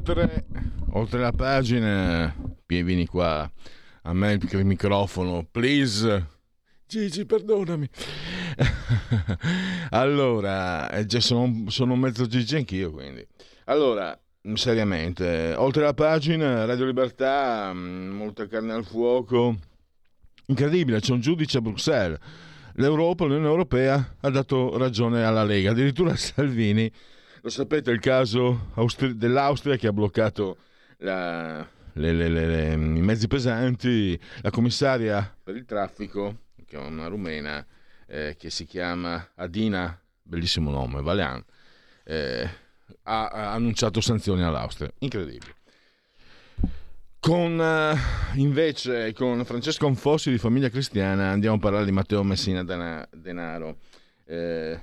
Oltre, oltre la pagina, vieni qua a me il microfono, please. Gigi, perdonami. allora, eh, sono, sono mezzo Gigi anch'io, quindi. Allora, seriamente, oltre la pagina, Radio Libertà, mm, molta carne al fuoco. Incredibile, c'è un giudice a Bruxelles. L'Europa, l'Unione Europea ha dato ragione alla Lega. Addirittura Salvini lo sapete il caso Austri- dell'Austria che ha bloccato la, le, le, le, i mezzi pesanti, la commissaria per il traffico, che è una rumena, eh, che si chiama Adina, bellissimo nome, Valian, eh, ha, ha, annunciato sanzioni all'Austria. Incredibile. Con uh, invece con Francesco Anfossi di Famiglia Cristiana andiamo a parlare di Matteo Messina Denaro. Eh,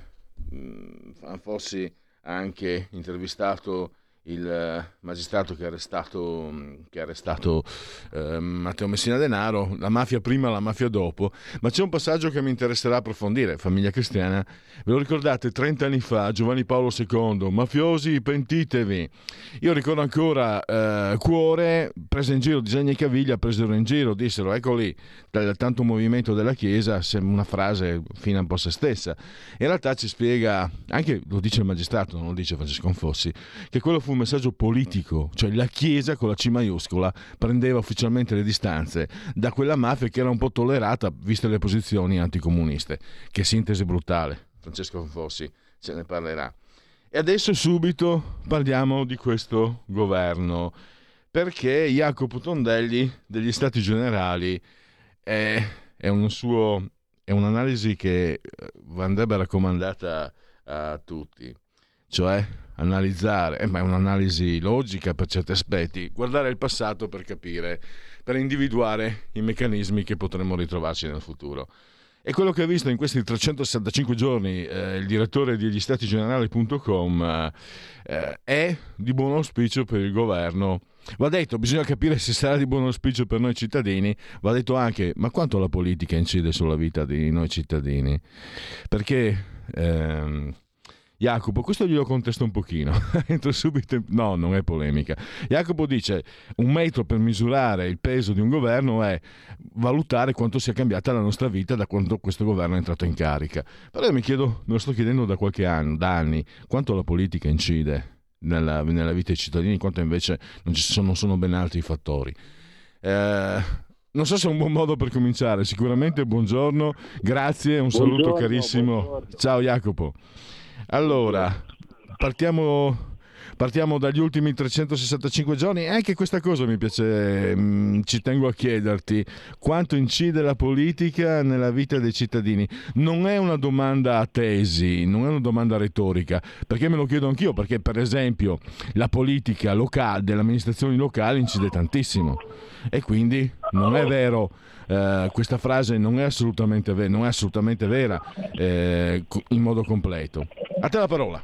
Anfossi ha anche intervistato il eh, magistrato che ha arrestato, mm, che ha arrestato eh, Matteo Messina Denaro, la mafia prima, la mafia dopo, ma c'è un passaggio che mi interesserà approfondire, famiglia cristiana, ve lo ricordate 30 anni fa, Giovanni Paolo II, mafiosi pentitevi, io ricordo ancora eh, Cuore, prese in giro, Disegni e Caviglia presero in giro, dissero ecco lì, tanto movimento della Chiesa, una frase fine un po' se stessa, in realtà ci spiega, anche lo dice il magistrato, non lo dice Francesco Fossi, che quello fu un messaggio politico, cioè la Chiesa con la C maiuscola prendeva ufficialmente le distanze da quella mafia che era un po' tollerata viste le posizioni anticomuniste. Che sintesi brutale, Francesco Fossi se ne parlerà. E adesso subito parliamo di questo governo, perché Jacopo Tondelli degli Stati Generali è, è, un suo, è un'analisi che andrebbe raccomandata a tutti, cioè analizzare, eh, ma è un'analisi logica per certi aspetti, guardare il passato per capire, per individuare i meccanismi che potremmo ritrovarci nel futuro. E quello che ha visto in questi 365 giorni eh, il direttore degli statigenerali.com eh, è di buon auspicio per il governo. Va detto, bisogna capire se sarà di buon auspicio per noi cittadini, va detto anche, ma quanto la politica incide sulla vita di noi cittadini? Perché... Ehm, Jacopo, questo glielo contesto un pochino, entro subito, in... no, non è polemica. Jacopo dice un metro per misurare il peso di un governo è valutare quanto sia cambiata la nostra vita da quando questo governo è entrato in carica. Però io mi chiedo, me lo sto chiedendo da qualche anno, da anni, quanto la politica incide nella, nella vita dei cittadini, quanto invece non, ci sono, non sono ben altri fattori. Eh, non so se è un buon modo per cominciare, sicuramente buongiorno, grazie, un buongiorno, saluto carissimo. Buongiorno. Ciao Jacopo. Allora, partiamo, partiamo dagli ultimi 365 giorni. Anche questa cosa mi piace, mm, ci tengo a chiederti, quanto incide la politica nella vita dei cittadini? Non è una domanda a tesi, non è una domanda retorica, perché me lo chiedo anch'io, perché per esempio la politica locale, delle amministrazioni locali incide tantissimo e quindi non è vero eh, questa frase non è assolutamente, ver- non è assolutamente vera eh, in modo completo. A te la parola.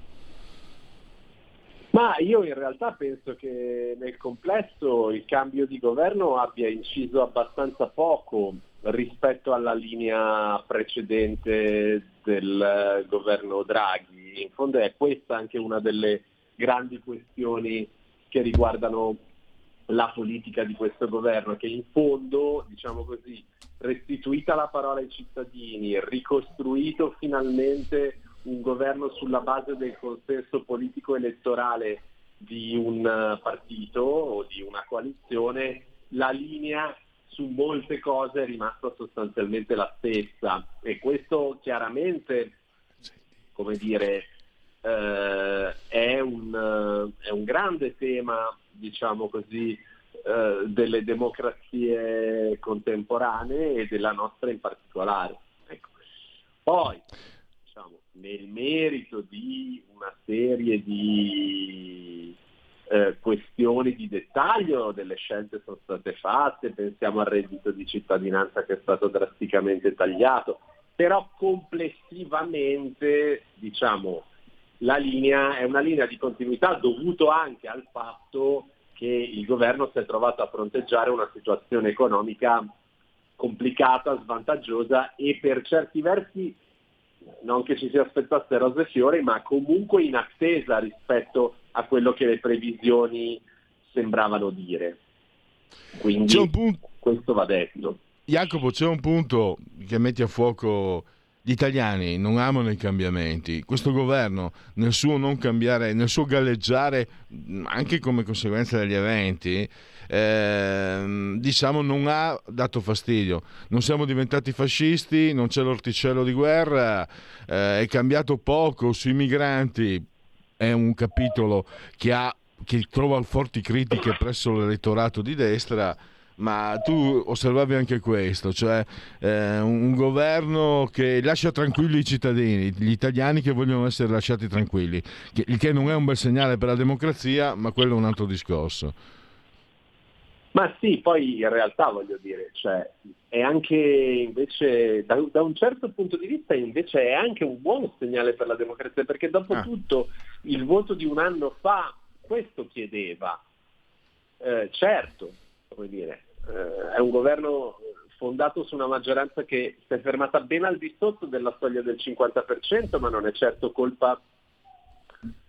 Ma io in realtà penso che nel complesso il cambio di governo abbia inciso abbastanza poco rispetto alla linea precedente del governo Draghi. In fondo è questa anche una delle grandi questioni che riguardano la politica di questo governo che in fondo, diciamo così, restituita la parola ai cittadini, ricostruito finalmente un governo sulla base del consenso politico elettorale di un partito o di una coalizione, la linea su molte cose è rimasta sostanzialmente la stessa. E questo chiaramente, come dire, eh, è, un, è un grande tema diciamo così, eh, delle democrazie contemporanee e della nostra in particolare. Ecco. Poi, diciamo, nel merito di una serie di eh, questioni di dettaglio, delle scelte sono state fatte, pensiamo al reddito di cittadinanza che è stato drasticamente tagliato, però complessivamente diciamo, la linea è una linea di continuità dovuto anche al fatto che il governo si è trovato a fronteggiare una situazione economica complicata, svantaggiosa e per certi versi non che ci si aspettasse rose e fiori, ma comunque in attesa rispetto a quello che le previsioni sembravano dire. Quindi punto... questo va detto. Jacopo, c'è un punto che metti a fuoco gli italiani non amano i cambiamenti. Questo governo, nel suo non cambiare, nel suo galleggiare, anche come conseguenza degli eventi, eh, diciamo non ha dato fastidio. Non siamo diventati fascisti, non c'è l'orticello di guerra, eh, è cambiato poco sui migranti. È un capitolo che, ha, che trova forti critiche presso l'elettorato di destra ma tu osservavi anche questo, cioè eh, un governo che lascia tranquilli i cittadini, gli italiani che vogliono essere lasciati tranquilli, il che non è un bel segnale per la democrazia, ma quello è un altro discorso. Ma sì, poi in realtà voglio dire, cioè, è anche invece, da, da, un certo punto di vista invece è anche un buon segnale per la democrazia, perché dopo ah. tutto il voto di un anno fa questo chiedeva. Eh, certo, come dire, eh, è un governo fondato su una maggioranza che si è fermata ben al di sotto della soglia del 50%, ma non è certo colpa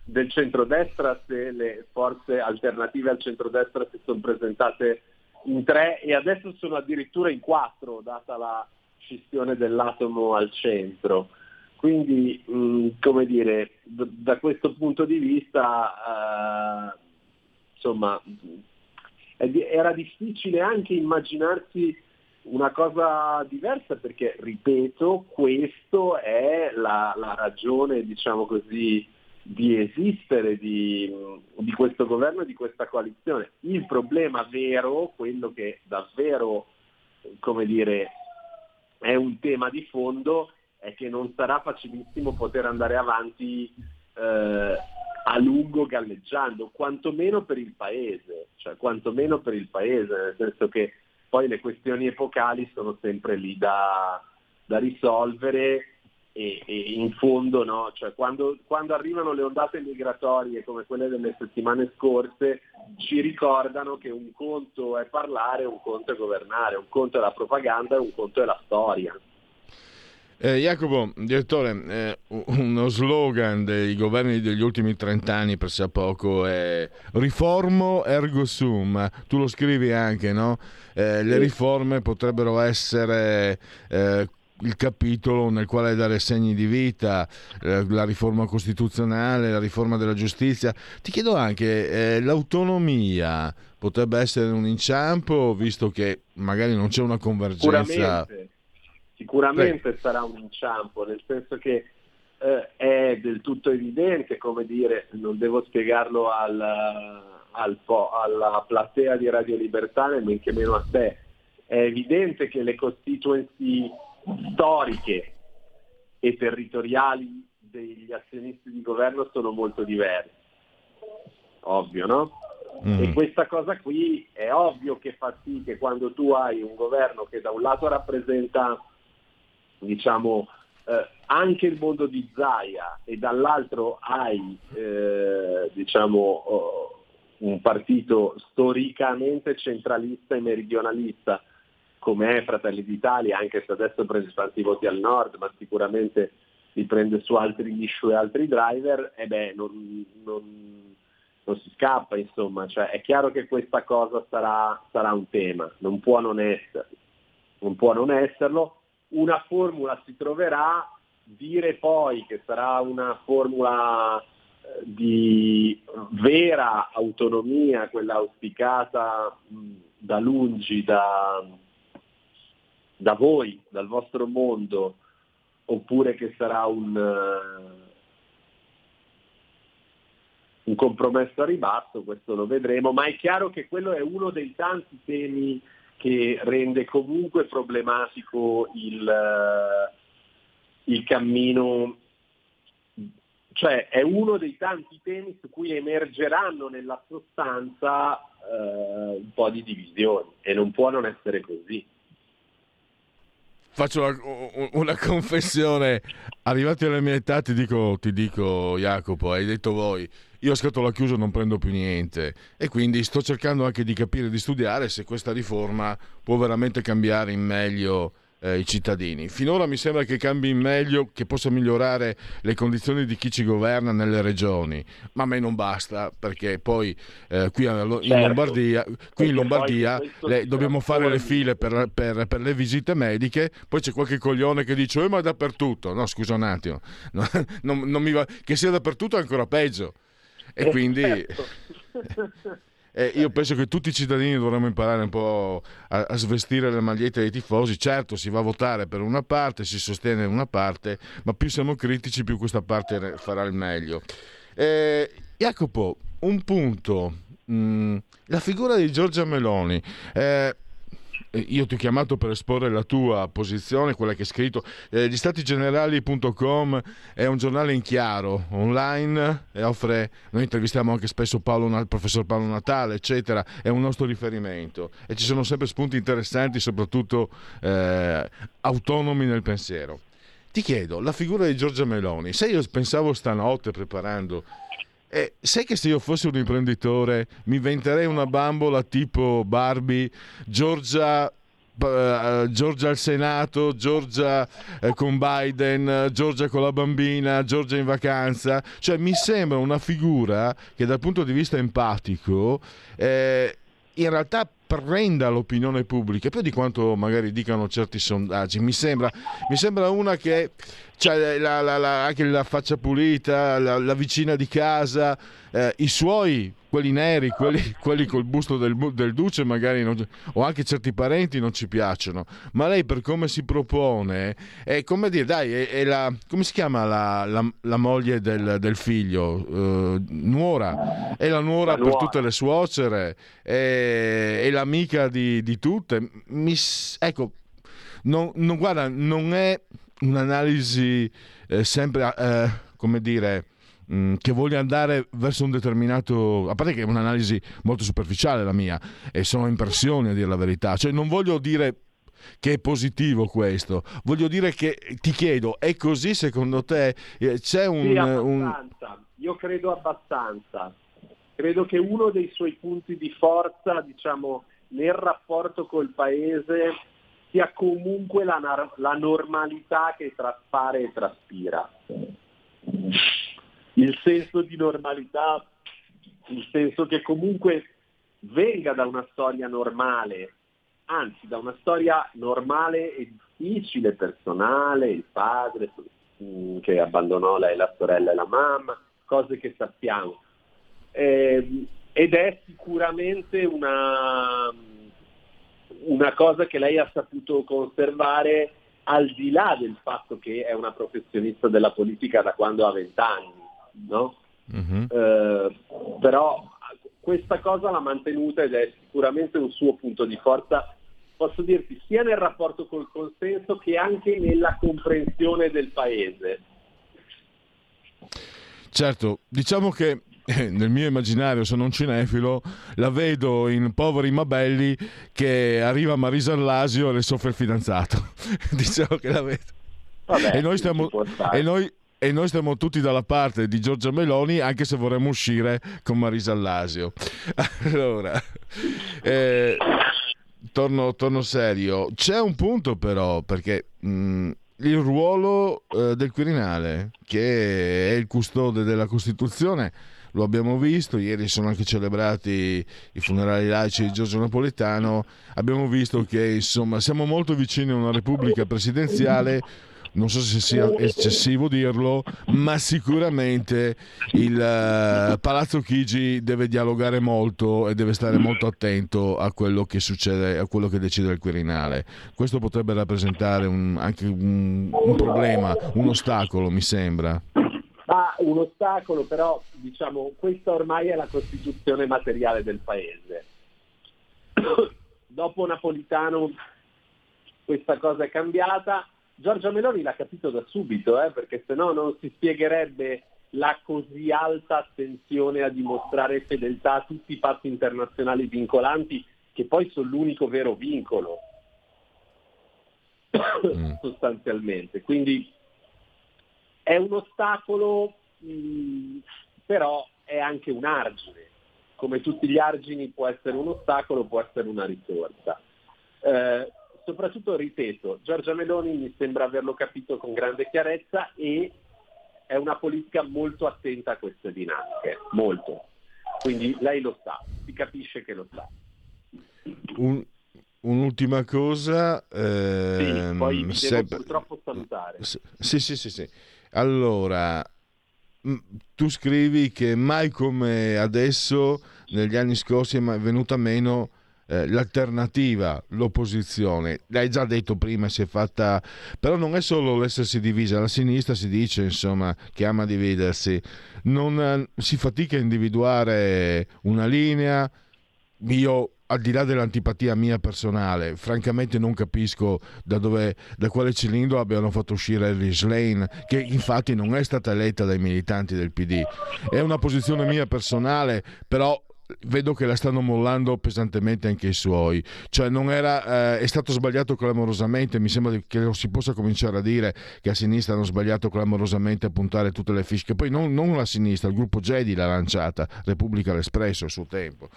del centrodestra se le forze alternative al centrodestra si sono presentate in tre e adesso sono addirittura in quattro, data la scissione dell'atomo al centro. Quindi, mh, mm, come dire, d- da questo punto di vista, eh, insomma, era difficile anche immaginarsi una cosa diversa perché, ripeto, questo è la, la ragione, diciamo così, di esistere di, di, questo governo e di questa coalizione. Il problema vero, quello che davvero, come dire, è un tema di fondo, è che non sarà facilissimo poter andare avanti eh, a lungo galleggiando, quantomeno per il paese, cioè quantomeno per il paese, nel senso che poi le questioni epocali sono sempre lì da, da risolvere e, e, in fondo no? cioè, quando, quando, arrivano le ondate migratorie come quelle delle settimane scorse ci ricordano che un conto è parlare, un conto è governare, un conto è la propaganda e un conto è la storia. Eh, Jacopo, direttore, eh, uno slogan dei governi degli ultimi 30 anni per sia poco è riformo ergo sum, tu lo scrivi anche, no? Eh, le riforme potrebbero essere eh, il capitolo nel quale dare segni di vita, eh, la riforma costituzionale, la riforma della giustizia. Ti chiedo anche, eh, l'autonomia potrebbe essere un inciampo, visto che magari non c'è una convergenza? Sicuramente Sicuramente Beh. sarà un inciampo, nel senso che eh, è del tutto evidente, come dire, non devo spiegarlo al, al alla platea di Radio Libertà, men che meno a te, è evidente che le constituency storiche e territoriali degli azionisti di governo sono molto diverse. Ovvio, no? Mm. E questa cosa qui è ovvio che fa sì che quando tu hai un governo che da un lato rappresenta diciamo, eh, anche il mondo di Zaia e dall'altro hai eh, diciamo, oh, un partito storicamente centralista e meridionalista come è Fratelli d'Italia, anche se adesso prende tanti voti al nord, ma sicuramente li prende su altri issue e altri driver, e beh, non, non, non si scappa, insomma, cioè, è chiaro che questa cosa sarà, sarà un tema, non può non essere, non può non esserlo, una formula si troverà, dire poi che sarà una formula eh, di vera autonomia, quella auspicata da lungi, da, da voi, dal vostro mondo, oppure che sarà un, un compromesso a ribasso, questo lo vedremo, ma è chiaro che quello è uno dei tanti temi che rende comunque problematico il, eh, il cammino, cioè è uno dei tanti temi su cui emergeranno nella sostanza eh, un po' di divisioni e non può non essere così faccio una, una, confessione. Arrivati alla mia età ti dico, ti dico, Jacopo, hai detto voi, io a scatola chiusa non prendo più niente e quindi sto cercando anche di capire, di studiare se questa riforma può veramente cambiare in meglio eh, i cittadini. Finora mi sembra che cambi in meglio, che possa migliorare le condizioni di chi ci governa nelle regioni, ma a me non basta perché poi eh, qui, in certo. Lombardia, qui in Lombardia le, dobbiamo fare le file per, per, per, le visite mediche, poi c'è qualche coglione che dice eh, ma dappertutto, no scusa un attimo, no, non, non mi va... che sia dappertutto è ancora peggio. E quindi... Certo. Eh, io penso che tutti i cittadini dovremmo imparare un po' a, a, svestire le magliette dei tifosi. Certo, si va a votare per una parte, si sostiene una parte, ma più siamo critici, più questa parte farà il meglio. Eh, Jacopo, un punto. Mm, la figura di Giorgia Meloni. Eh, eh, io ti ho chiamato per esporre la tua posizione, quella che hai scritto. Eh, statigenerali.com è un giornale in chiaro, online, e offre, noi intervistiamo anche spesso il professor Paolo Natale, eccetera, è un nostro riferimento e ci sono sempre spunti interessanti, soprattutto eh, autonomi nel pensiero. Ti chiedo, la figura di Giorgia Meloni, se io pensavo stanotte preparando eh, sai che se io fossi un imprenditore mi inventerei una bambola tipo Barbie, Giorgia Uh, Giorgia al Senato, Giorgia uh, con Biden, Giorgia con la bambina, Giorgia in vacanza. Cioè mi sembra una figura che dal punto di vista empatico eh, in realtà prenda l'opinione pubblica, più di quanto magari dicano certi sondaggi. Mi sembra, mi sembra una che ha la, la, la, anche la faccia pulita, la, vicina di casa, eh, i suoi, quelli neri, quelli, quelli col busto del, del duce magari, non, o anche certi parenti non ci piacciono, ma lei per come si propone, è come dire, dai, è, è la, come si chiama la, moglie del, del figlio? Uh, nuora, è la nuora per tutte le suocere, è, è l'amica di, di tutte. Mi, ecco, non, non, guarda, non è un'analisi eh, sempre, eh, come dire, mh, mm, che voglia andare verso un determinato... A parte che è un'analisi molto superficiale la mia, e sono impressioni a dire la verità. Cioè non voglio dire che è positivo questo. Voglio dire che ti chiedo, è così secondo te? Eh, c'è un, sì, un... Io credo abbastanza. Credo che uno dei suoi punti di forza, diciamo, nel rapporto col paese sia comunque la, la normalità che traspare e traspira. Il senso di normalità, il senso che comunque venga da una storia normale, anzi da una storia normale e difficile, personale, il padre mm, che abbandonò lei, la sorella e la mamma, cose che sappiamo. Eh, ed è sicuramente una, una cosa che lei ha saputo conservare al di là del fatto che è una professionista della politica da quando ha vent'anni, no? mm-hmm. eh, però questa cosa l'ha mantenuta ed è sicuramente un suo punto di forza, posso dirti, sia nel rapporto col consenso che anche nella comprensione del paese. Certo, diciamo che nel mio immaginario sono un cinefilo, la vedo in Poveri ma belli che arriva Marisa Arlasio e le soffre il fidanzato. diciamo che la vedo. Vabbè, e, noi stiamo, e, noi, e noi stiamo tutti dalla parte di Giorgia Meloni, anche se vorremmo uscire con Marisa Allasio. Allora, eh, torno, torno, serio. C'è un punto però, perché... Mh, il ruolo eh, del Quirinale, che è il custode della Costituzione, lo abbiamo visto, ieri sono anche celebrati i funerali laici di Giorgio Napolitano, abbiamo visto che insomma siamo molto vicini a una repubblica presidenziale non so se sia eccessivo dirlo, ma sicuramente il uh, Palazzo Chigi deve dialogare molto e deve stare molto attento a quello che succede, a quello che decide il Quirinale. Questo potrebbe rappresentare un, anche un, un problema, un ostacolo, mi sembra. Ah, un ostacolo, però diciamo questa ormai è la costituzione materiale del paese. Dopo Napolitano questa cosa è cambiata. Giorgia Meloni l'ha capito da subito, eh, perché se no non si spiegherebbe la così alta attenzione a dimostrare fedeltà a tutti i patti internazionali vincolanti, che poi sono l'unico vero vincolo, mm. sostanzialmente. Quindi è un ostacolo, mh, mm, però è anche un argine. Come tutti gli argini può essere un ostacolo, può essere una risorsa. Eh, soprattutto, ripeto, Giorgia Meloni mi sembra averlo capito con grande chiarezza e è una politica molto attenta a queste dinamiche, molto. Quindi lei lo sa, si capisce che lo sa. Un, un'ultima cosa. Ehm, sì, poi mi se... devo purtroppo salutare. Sì, sì, sì, sì. Allora, tu scrivi che mai come adesso, negli anni scorsi, è venuta meno eh, l'alternativa, l'opposizione. L'hai già detto prima, si è fatta... Però non è solo l'essersi divisa, la sinistra si dice, insomma, che ama dividersi. Non, eh, si fatica a individuare una linea. Io al di là dell'antipatia mia personale, francamente non capisco da, dove, da quale cilindro abbiano fatto uscire Ellis Lane, che infatti non è stata eletta dai militanti del PD. È una posizione mia personale, però vedo che la stanno mollando pesantemente anche i suoi. Cioè era, eh, è stato sbagliato clamorosamente, mi sembra che non si possa cominciare a dire che a sinistra hanno sbagliato clamorosamente a puntare tutte le fiche. Poi non, non la sinistra, il gruppo Jedi l'ha lanciata, Repubblica l'Espresso a suo tempo.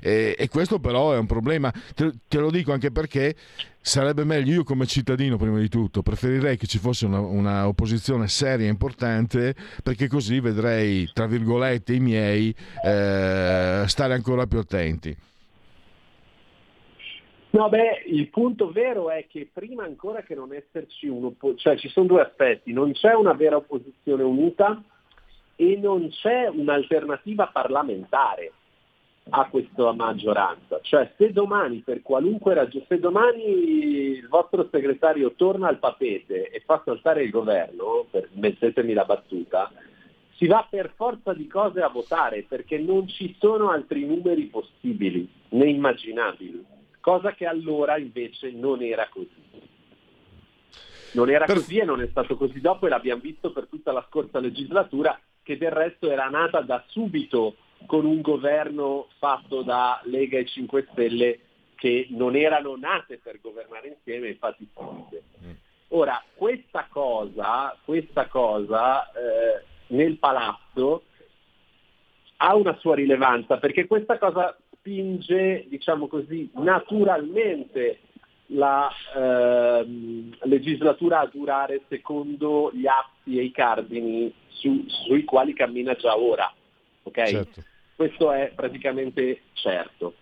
E, e questo però è un problema, te, te, lo dico anche perché sarebbe meglio, io come cittadino prima di tutto, preferirei che ci fosse una, una opposizione seria e importante perché così vedrei, tra virgolette, i miei eh, stare ancora più attenti. No, beh, il punto vero è che prima ancora che non esserci un'opposizione, cioè ci sono due aspetti, non c'è una vera opposizione unita e non c'è un'alternativa parlamentare a questa maggioranza. Cioè se domani per qualunque ragione, se domani il vostro segretario torna al papete e fa saltare il governo, per, mettetemi la battuta, si va per forza di cose a votare perché non ci sono altri numeri possibili né immaginabili, cosa che allora invece non era così. Non era per... così e non è stato così dopo e l'abbiamo visto per tutta la scorsa legislatura che del resto era nata da subito con un governo fatto da Lega e 5 Stelle che non erano nate per governare insieme, infatti si Ora, questa cosa, questa cosa eh, nel palazzo ha una sua rilevanza perché questa cosa spinge, diciamo così, naturalmente la eh, legislatura a durare secondo gli atti e i cardini su, sui quali cammina già ora. Okay? Certo. Questo è praticamente certo.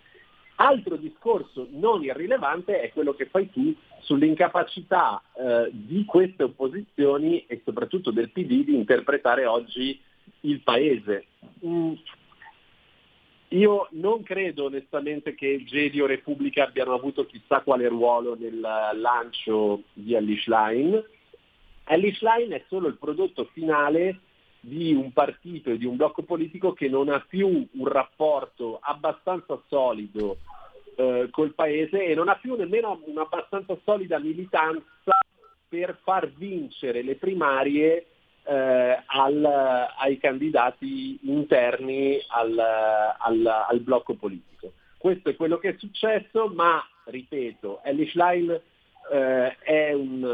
Altro discorso non irrilevante è quello che fai tu sull'incapacità eh, di queste opposizioni e soprattutto del PD di interpretare oggi il Paese. Mm. Io non credo onestamente che Gedi o Repubblica abbiano avuto chissà quale ruolo nel lancio di Alice Line. Alice Line è solo il prodotto finale di un partito e di un blocco politico che non ha più un rapporto abbastanza solido eh, col paese e non ha più nemmeno un'abbastanza solida militanza per far vincere le primarie eh, al, ai candidati interni al, al, al, blocco politico. Questo è quello che è successo, ma ripeto, Ellie Schlein eh, è un,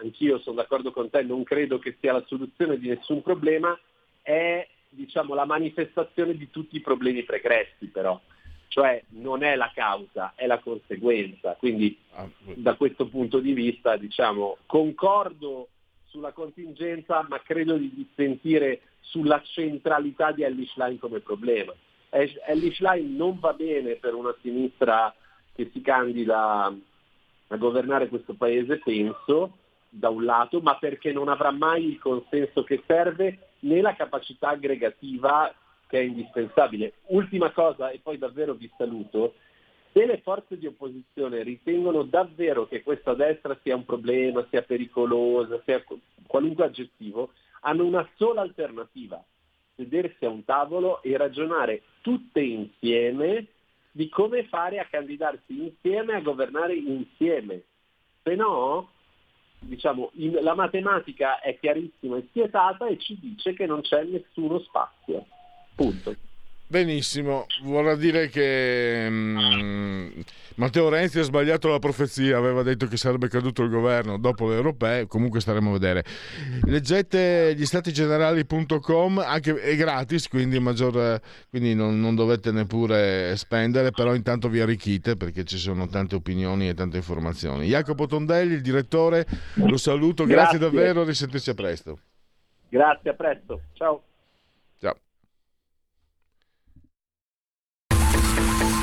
anch'io sono d'accordo con te, non credo che sia la soluzione di nessun problema, è diciamo, la manifestazione di tutti i problemi pregressi però, cioè non è la causa, è la conseguenza. Quindi ah, da questo punto di vista diciamo, concordo sulla contingenza, ma credo di dissentire sulla centralità di Ellie Schlein come problema. Ellie Schlein non va bene per una sinistra che si candida a governare questo paese, penso, da un lato, ma perché non avrà mai il consenso che serve né la capacità aggregativa che è indispensabile. Ultima cosa, e poi davvero vi saluto, se le forze di opposizione ritengono davvero che questa destra sia un problema, sia pericolosa, sia qualunque aggettivo, hanno una sola alternativa, sedersi a un tavolo e ragionare tutte insieme di come fare a candidarsi insieme, a governare insieme. Se no, diciamo, in, la matematica è chiarissima e spietata e ci dice che non c'è nessuno spazio. Punto. Benissimo, vorrà dire che um, Matteo Renzi ha sbagliato la profezia, aveva detto che sarebbe caduto il governo dopo le europee, comunque staremo a vedere. Leggete gli statigenerali.com, anche è gratis, quindi, maggior, quindi non, non, dovete neppure spendere, però intanto vi arricchite perché ci sono tante opinioni e tante informazioni. Jacopo Tondelli, il direttore, lo saluto, grazie, grazie davvero, risentirci a presto. Grazie, a presto, ciao.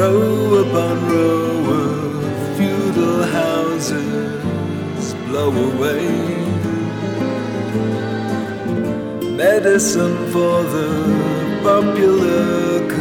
row upon row of feudal houses blow away. Medicine for the popular.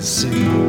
sim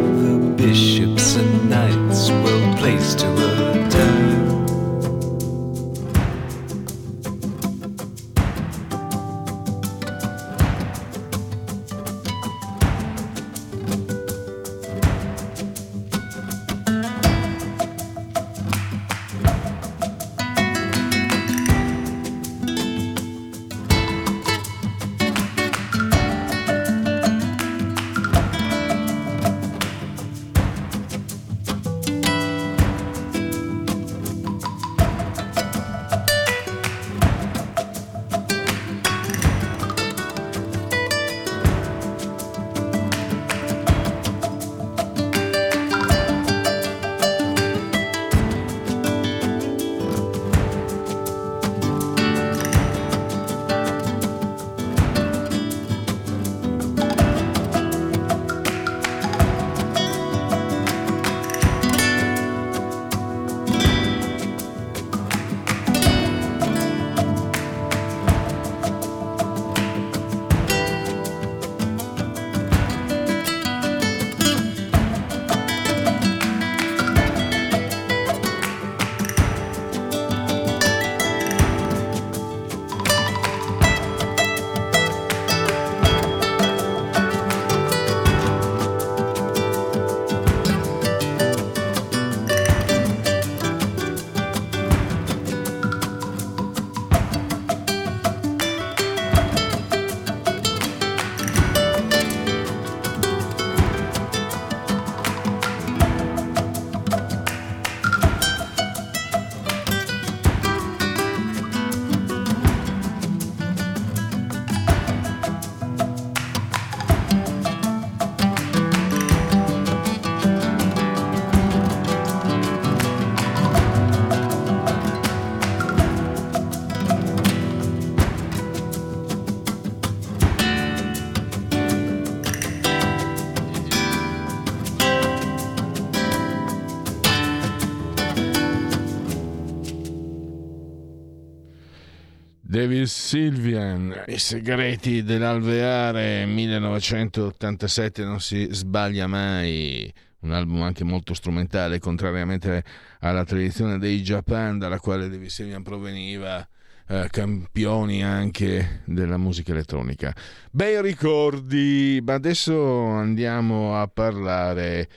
David Sylvian, I segreti dell'alveare 1987, non si sbaglia mai. Un album anche molto strumentale, contrariamente alla tradizione dei Japan, dalla quale David Sylvian proveniva. Eh, campioni anche della musica elettronica. Bei ricordi, ma adesso andiamo a parlare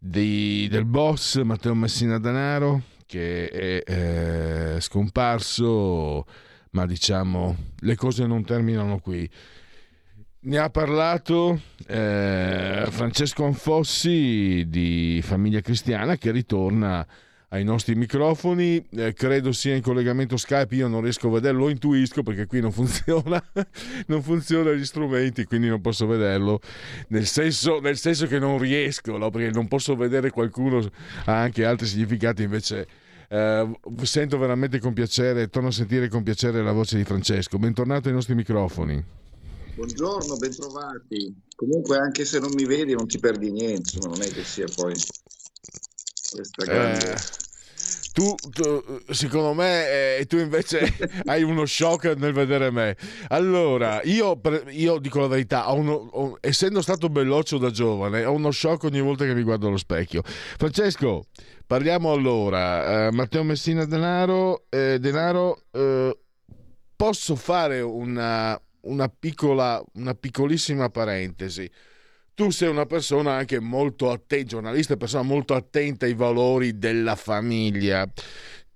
di, del boss Matteo Messina Danaro che è eh, scomparso ma diciamo le cose non terminano qui. Ne ha parlato eh, Francesco Anfossi di Famiglia Cristiana che ritorna ai nostri microfoni, eh, credo sia in collegamento Skype, io non riesco a vederlo, lo intuisco perché qui non funziona, non funzionano gli strumenti, quindi non posso vederlo, nel senso, nel senso che non riesco, no? perché non posso vedere qualcuno, ha anche altri significati, invece eh, sento veramente con piacere, torno a sentire con piacere la voce di Francesco. Bentornato ai nostri microfoni. Buongiorno, bentrovati. Comunque, anche se non mi vedi, non ti perdi niente, non è che sia poi questa grande. Eh tu, tu, secondo me, eh, tu invece hai uno shock nel vedere me. Allora, io, io dico la verità, uno, ho, essendo stato belloccio da giovane, ho uno shock ogni volta che mi guardo allo specchio. Francesco, parliamo allora. Eh, Matteo Messina Denaro, eh, Denaro eh, posso fare una, una, piccola, una piccolissima parentesi tu sei una persona anche molto attenta, giornalista, persona molto attenta ai valori della famiglia.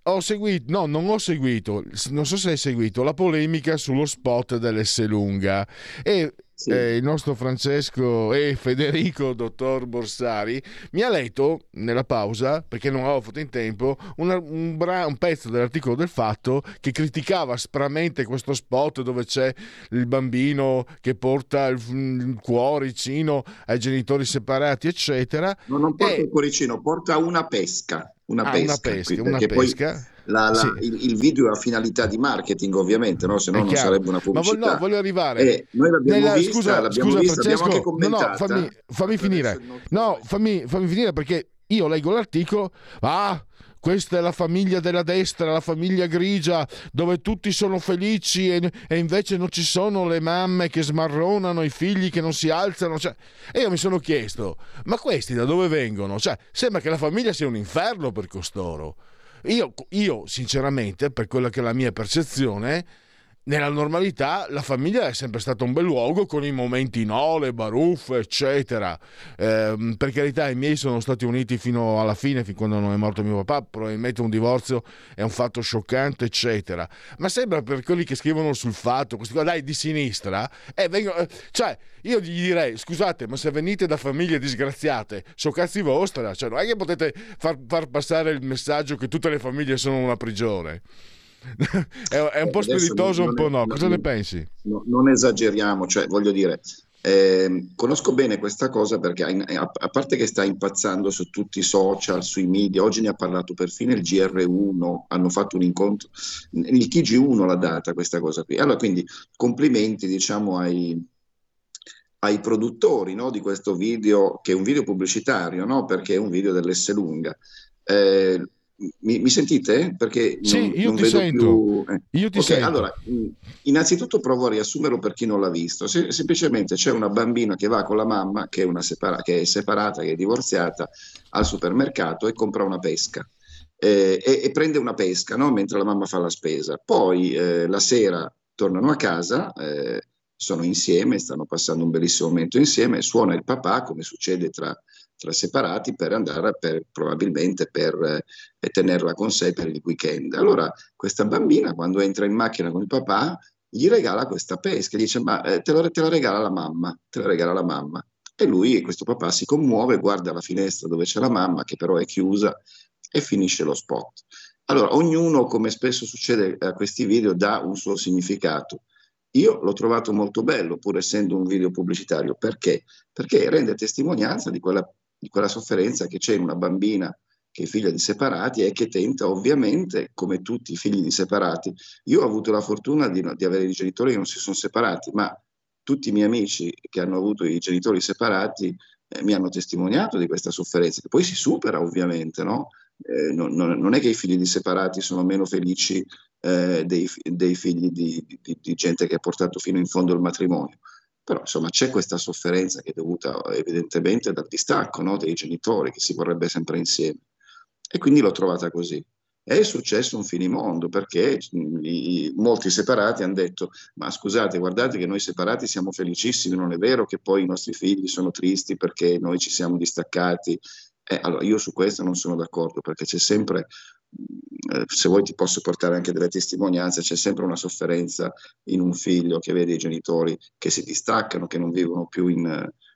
Ho seguito, no, non ho seguito, non so se hai seguito la polemica sullo spot dell'S lunga e sì. eh, il nostro Francesco e Federico, dottor Borsari, mi ha letto nella pausa, perché non avevo fatto in tempo, una, un, bra- un, pezzo dell'articolo del fatto che criticava aspramente questo spot dove c'è il bambino che porta il, il cuoricino ai genitori separati, eccetera. No, non porta e... il cuoricino, porta una pesca. Una ah, pesca, una pesca, una pesca. La, la, sì. il, il, video ha finalità di marketing, ovviamente, no? se no non sarebbe una pubblicità. Ma voglio, no, voglio arrivare. Eh, noi l'abbiamo Nella, vista, scusa, l'abbiamo scusa, vista, Francesco, anche no, no, fammi, fammi finire. No, fammi, fammi finire perché io leggo l'articolo. Ah, questa è la famiglia della destra, la famiglia grigia, dove tutti sono felici e, e, invece non ci sono le mamme che smarronano, i figli che non si alzano. Cioè, e io mi sono chiesto, ma questi da dove vengono? Cioè, sembra che la famiglia sia un inferno per costoro. Io, io, sinceramente, per quella che è la mia percezione, nella normalità la famiglia è sempre stata un bel luogo con i momenti no, le baruffe, eccetera. Eh, per carità, i miei sono stati uniti fino alla fine, fin quando non è morto mio papà. Probabilmente un divorzio è un fatto scioccante, eccetera. Ma sembra per quelli che scrivono sul fatto, questi qua, dai, di sinistra, eh, vengono, eh, cioè, io gli direi, scusate, ma se venite da famiglie disgraziate, so cazzi vostra, cioè, non è che potete far, far passare il messaggio che tutte le famiglie sono una prigione. è, un po' spiritoso, un po' no. Cosa non, ne pensi? No, non esageriamo, cioè voglio dire, eh, conosco bene questa cosa perché a, a, parte che sta impazzando su tutti i social, sui media, oggi ne ha parlato perfino il GR1, hanno fatto un incontro, il TG1 l'ha data questa cosa qui. Allora quindi complimenti diciamo ai, ai produttori no, di questo video, che è un video pubblicitario, no, perché è un video dell'S lunga. Eh, mi, mi, sentite? Perché sì, non, io non ti vedo sento. più. Eh. Io ti okay, sento. Allora, innanzitutto provo a riassumerlo per chi non l'ha visto. Se, semplicemente c'è una bambina che va con la mamma, che è, separa- che è, separata, che è divorziata, al supermercato e compra una pesca. Eh, e, e, prende una pesca no? mentre la mamma fa la spesa. Poi eh, la sera tornano a casa, eh, sono insieme, stanno passando un bellissimo momento insieme, suona il papà, come succede tra tra separati per andare per, probabilmente per eh, tenerla con sé per il weekend. Allora questa bambina quando entra in macchina con il papà gli regala questa pesca, gli dice ma eh, te, la, te la regala la mamma, te la regala la mamma. E lui, questo papà, si commuove, guarda la finestra dove c'è la mamma, che però è chiusa, e finisce lo spot. Allora, ognuno, come spesso succede a questi video, dà un suo significato. Io l'ho trovato molto bello, pur essendo un video pubblicitario. Perché? Perché rende testimonianza di quella di quella sofferenza che c'è in una bambina che è figlia di separati e che tenta ovviamente, come tutti i figli di separati, io ho avuto la fortuna di, di avere dei genitori che non si sono separati, ma tutti i miei amici che hanno avuto i genitori separati eh, mi hanno testimoniato di questa sofferenza, che poi si supera ovviamente, no? Eh, non, non, è che i figli di separati sono meno felici eh, dei, dei, figli di, di, di, gente che ha portato fino in fondo il matrimonio. Però insomma c'è questa sofferenza che è dovuta evidentemente dal distacco no, dei genitori, che si vorrebbe sempre insieme. E quindi l'ho trovata così. È successo un finimondo perché i, molti separati hanno detto ma scusate guardate che noi separati siamo felicissimi, non è vero che poi i nostri figli sono tristi perché noi ci siamo distaccati. Eh, allora io su questo non sono d'accordo perché c'è sempre eh, se vuoi ti posso portare anche delle testimonianze, c'è sempre una sofferenza in un figlio che vede i genitori che si distaccano, che non vivono più in,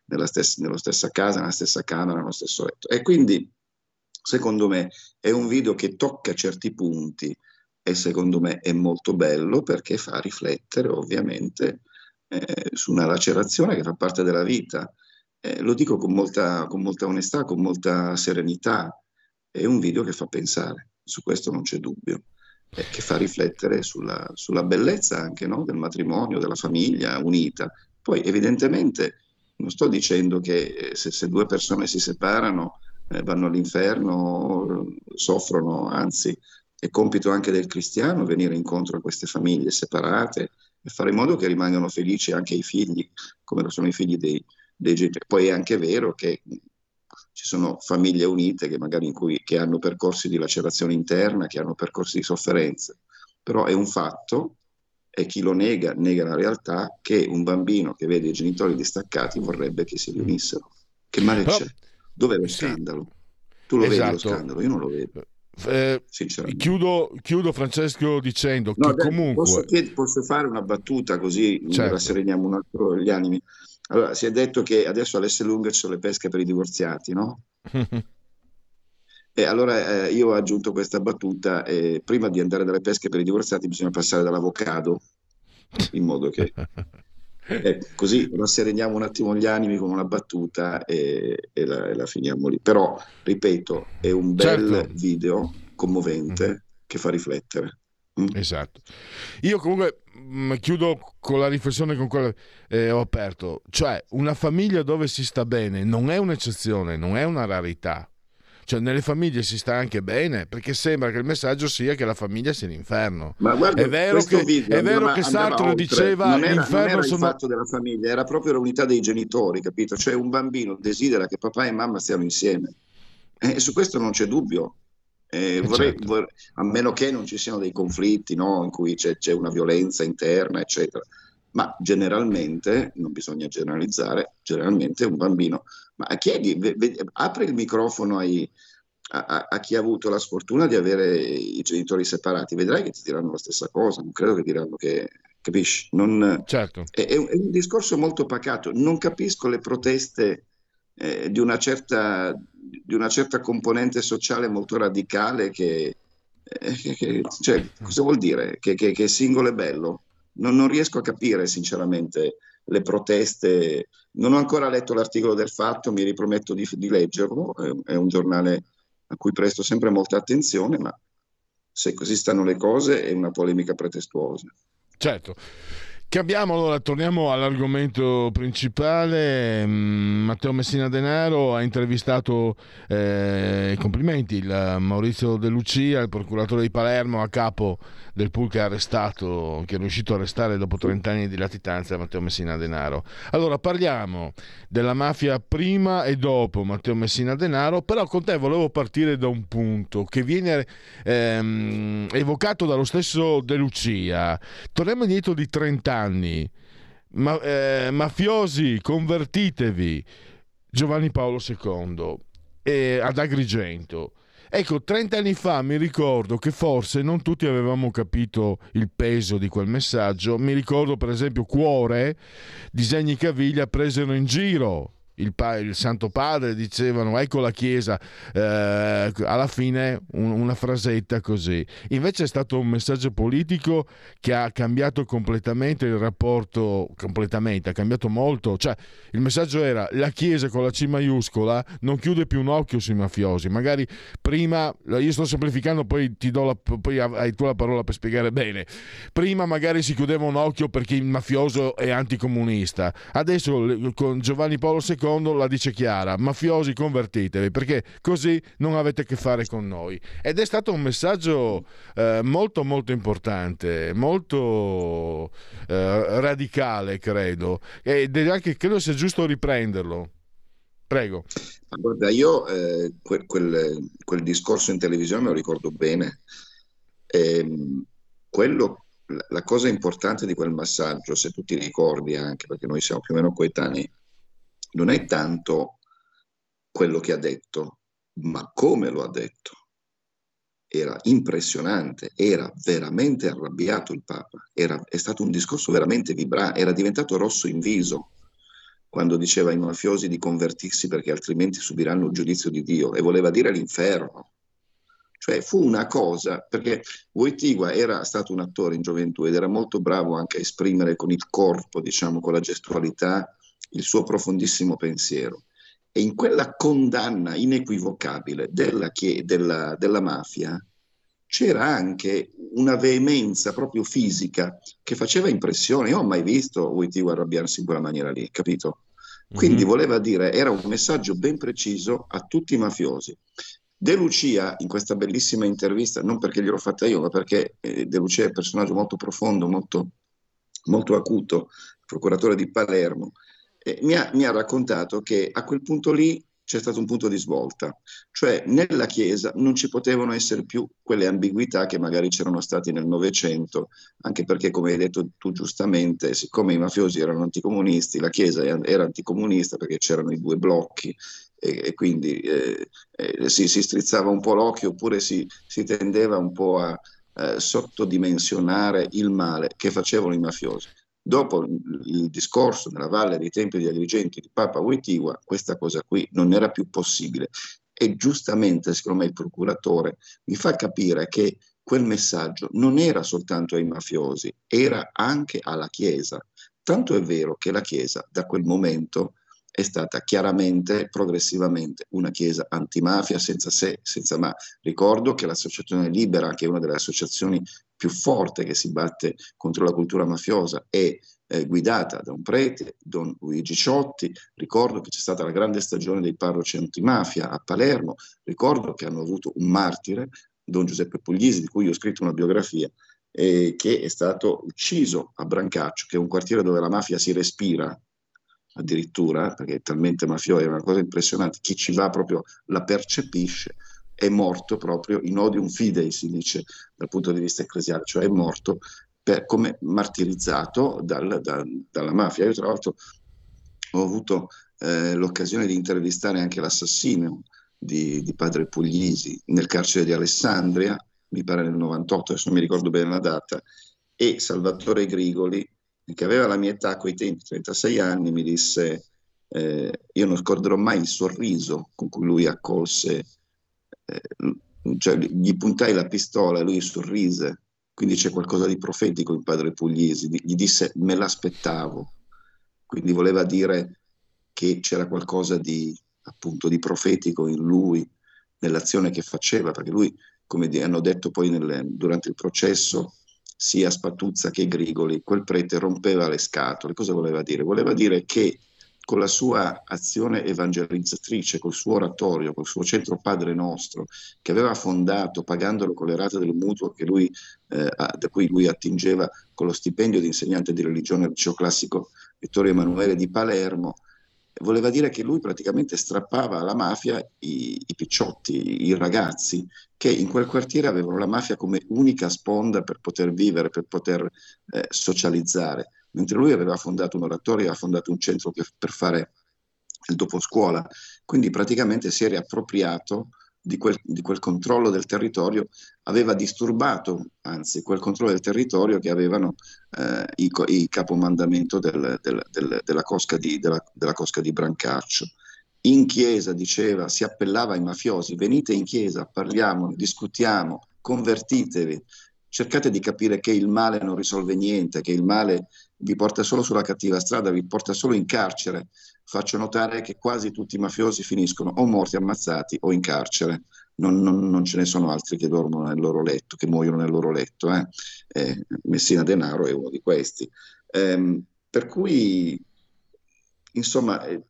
nella, stessa, nella stessa casa, nella stessa camera, nello stesso letto. E quindi, secondo me, è un video che tocca certi punti e secondo me è molto bello perché fa riflettere ovviamente eh, su una lacerazione che fa parte della vita. Eh, lo dico con molta, con molta onestà, con molta serenità. È un video che fa pensare su questo non c'è dubbio, che fa riflettere sulla, sulla bellezza anche no? del matrimonio, della famiglia unita. Poi evidentemente non sto dicendo che eh, se, se due persone si separano eh, vanno all'inferno, soffrono, anzi è compito anche del cristiano venire incontro a queste famiglie separate e fare in modo che rimangano felici anche i figli, come lo sono i figli dei. Poi è anche vero che ci sono famiglie unite che magari cui, che hanno percorsi di lacerazione interna, che hanno percorsi di sofferenze, però è un fatto e chi lo nega nega la realtà che un bambino che vede i genitori distaccati vorrebbe che si riunissero. Che male però, c'è? Dov'è lo sì. scandalo? Tu lo esatto. vedi lo esatto. scandalo? Io non lo vedo. Eh, chiudo, chiudo, Francesco dicendo no, che dai, comunque posso, posso, fare una battuta così certo. rassereniamo un altro gli animi allora, si è detto che adesso all'S lunga ci sono le pesche per i divorziati, no? e allora eh, io ho aggiunto questa battuta, eh, prima di andare dalle pesche per i divorziati bisogna passare dall'avocado, in modo che... Ecco, così rassereniamo un attimo gli animi con una battuta e, e, la, e la, finiamo lì. Però, ripeto, è un bel certo. video commovente mm. che fa riflettere. Mm. Esatto. Io comunque mh, mm, chiudo con la riflessione con quella eh, ho aperto, cioè una famiglia dove si sta bene non è un'eccezione, non è una rarità. Cioè, nelle famiglie si sta anche bene, perché sembra che il messaggio sia che la famiglia sia l'inferno. Ma guarda, è vero che, video è vero che Sartre oltre. diceva non era, l'inferno non era sono... il fatto della famiglia, era proprio l'unità dei genitori, capito? Cioè un bambino desidera che papà e mamma stiano insieme. E su questo non c'è dubbio. Eh, eh, vorrei, certo. vorrei, a meno che non ci siano dei conflitti no? in cui c'è, c'è, una violenza interna, eccetera. Ma generalmente, non bisogna generalizzare, generalmente un bambino, ma chiedi, v- v- apri il microfono ai, a, a, chi ha avuto la sfortuna di avere i genitori separati, vedrai che ti diranno la stessa cosa, non credo che diranno che, capisci? Non, certo. è, è, un, è un discorso molto pacato, non capisco le proteste eh, di, una certa, di, una certa, componente sociale molto radicale che, eh, che cioè, cosa vuol dire? Che, che, che singolo è bello? Non, non, riesco a capire sinceramente le proteste. Non ho ancora letto l'articolo del fatto, mi riprometto di, di leggerlo, è, è un giornale a cui presto sempre molta attenzione, ma se così stanno le cose è una polemica pretestuosa. Certo. Cambiamo allora, torniamo all'argomento principale. Mm, Matteo Messina Denaro ha intervistato, eh, complimenti, il Maurizio De Lucia, il procuratore di Palermo, a capo del pool che ha arrestato, che è riuscito a arrestare dopo 30 anni di latitanza Matteo Messina Denaro. Allora parliamo della mafia prima e dopo Matteo Messina Denaro, però con te volevo partire da un punto che viene ehm, evocato dallo stesso De Lucia. Torniamo indietro di 30 anni. Ma, eh, mafiosi, convertitevi. Giovanni Paolo II eh, ad Agrigento Ecco, 30 anni fa mi ricordo che forse non tutti avevamo capito il peso di quel messaggio. Mi ricordo per esempio Cuore, disegni Caviglia presero in giro il, pa- il, Santo Padre dicevano ecco la Chiesa, eh, alla fine un- una frasetta così. Invece è stato un messaggio politico che ha cambiato completamente il rapporto, completamente, ha cambiato molto. Cioè, il messaggio era la Chiesa con la C maiuscola non chiude più un occhio sui mafiosi. Magari prima, io sto semplificando, poi ti do la, poi hai tu la parola per spiegare bene. Prima magari si chiudeva un occhio perché il mafioso è anticomunista. Adesso con Giovanni Paolo II secondo la dice chiara, mafiosi convertitevi perché così non avete a che fare con noi. Ed è stato un messaggio eh, molto molto importante, molto eh, radicale credo, ed è anche credo sia giusto riprenderlo. Prego. Guarda, io eh, quel, quel, quel, discorso in televisione me lo ricordo bene. Ehm, quello, la cosa importante di quel massaggio, se tu ti ricordi anche, perché noi siamo più o meno coetanei, non è tanto quello che ha detto, ma come lo ha detto. Era impressionante, era veramente arrabbiato il Papa, era, è stato un discorso veramente vibrante, era diventato rosso in viso quando diceva ai mafiosi di convertirsi perché altrimenti subiranno il giudizio di Dio e voleva dire l'inferno. Cioè fu una cosa, perché Wojtyła era stato un attore in gioventù ed era molto bravo anche a esprimere con il corpo, diciamo, con la gestualità, il suo profondissimo pensiero. E in quella condanna inequivocabile della, della, della mafia c'era anche una veemenza proprio fisica che faceva impressione. Io ho mai visto Wojtyła arrabbiarsi in quella maniera lì, capito? Quindi mm-hmm. voleva dire, era un messaggio ben preciso a tutti i mafiosi. De Lucia, in questa bellissima intervista, non perché gliel'ho fatta io, ma perché eh, De Lucia è un personaggio molto profondo, molto, molto acuto, procuratore di Palermo, mi, ha, mi ha raccontato che a quel punto lì c'è stato un punto di svolta, cioè nella Chiesa non ci potevano essere più quelle ambiguità che magari c'erano state nel Novecento, anche perché come hai detto tu giustamente, siccome i mafiosi erano anticomunisti, la Chiesa era anticomunista perché c'erano i due blocchi e, e quindi eh, eh, si, si, strizzava un po' l'occhio oppure si, si tendeva un po' a eh, sottodimensionare il male che facevano i mafiosi. Dopo il discorso nella valle dei tempi degli agrigenti di Papa Wojtyła, questa cosa qui non era più possibile. E giustamente, secondo me, il procuratore mi fa capire che quel messaggio non era soltanto ai mafiosi, era anche alla Chiesa. Tanto è vero che la Chiesa da quel momento è stata chiaramente, progressivamente, una chiesa antimafia senza se, senza ma. Ricordo che l'Associazione Libera, che è una delle associazioni più forti che si batte contro la cultura mafiosa, è eh, guidata da un prete, Don Luigi Ciotti. Ricordo che c'è stata la grande stagione dei parroci antimafia a Palermo. Ricordo che hanno avuto un martire, Don Giuseppe Puglisi, di cui ho scritto una biografia, eh, che è stato ucciso a Brancaccio, che è un quartiere dove la mafia si respira, addirittura, perché è talmente mafioso, è una cosa impressionante, chi ci va proprio la percepisce, è morto proprio in odium fidei, si dice dal punto di vista ecclesiale, cioè è morto per, come martirizzato dal, da, dalla mafia. Io tra l'altro ho avuto eh, l'occasione di intervistare anche l'assassino di, di padre Puglisi nel carcere di Alessandria, mi pare nel 98, adesso non mi ricordo bene la data, e Salvatore Grigoli, che aveva la mia età a quei tempi, 36 anni, mi disse, eh, io non scorderò mai il sorriso con cui lui accolse, eh, cioè gli puntai la pistola e lui sorrise, quindi c'è qualcosa di profetico in padre Puglisi, gli disse me l'aspettavo, quindi voleva dire che c'era qualcosa di appunto di profetico in lui, nell'azione che faceva, perché lui, come hanno detto poi nel, durante il processo, sia Spatuzza che Grigoli, quel prete rompeva le scatole. Cosa voleva dire? Voleva dire che con la sua azione evangelizzatrice, col suo oratorio, col suo centro Padre Nostro, che aveva fondato pagandolo con le rate del mutuo lui, eh, da cui lui attingeva con lo stipendio di insegnante di religione al liceo classico Vittorio Emanuele di Palermo, voleva dire che lui praticamente strappava alla mafia i, i, picciotti, i ragazzi, che in quel quartiere avevano la mafia come unica sponda per poter vivere, per poter eh, socializzare, mentre lui aveva fondato un oratorio, ha fondato un centro per, per fare il doposcuola, quindi praticamente si era appropriato di quel, di quel, controllo del territorio aveva disturbato, anzi, quel controllo del territorio che avevano eh, i, i, capomandamento del, del, del, della, cosca di, della, della, cosca di, Brancaccio. In chiesa diceva, si appellava ai mafiosi, venite in chiesa, parliamo, discutiamo, convertitevi, cercate di capire che il male non risolve niente, che il male vi porta solo sulla cattiva strada, vi porta solo in carcere. Faccio notare che quasi tutti i mafiosi finiscono o morti ammazzati o in carcere. Non, non, non ce ne sono altri che dormono nel loro letto, che muoiono nel loro letto. Eh? Eh, Messina Denaro è uno di questi. Eh, per cui, insomma, eh,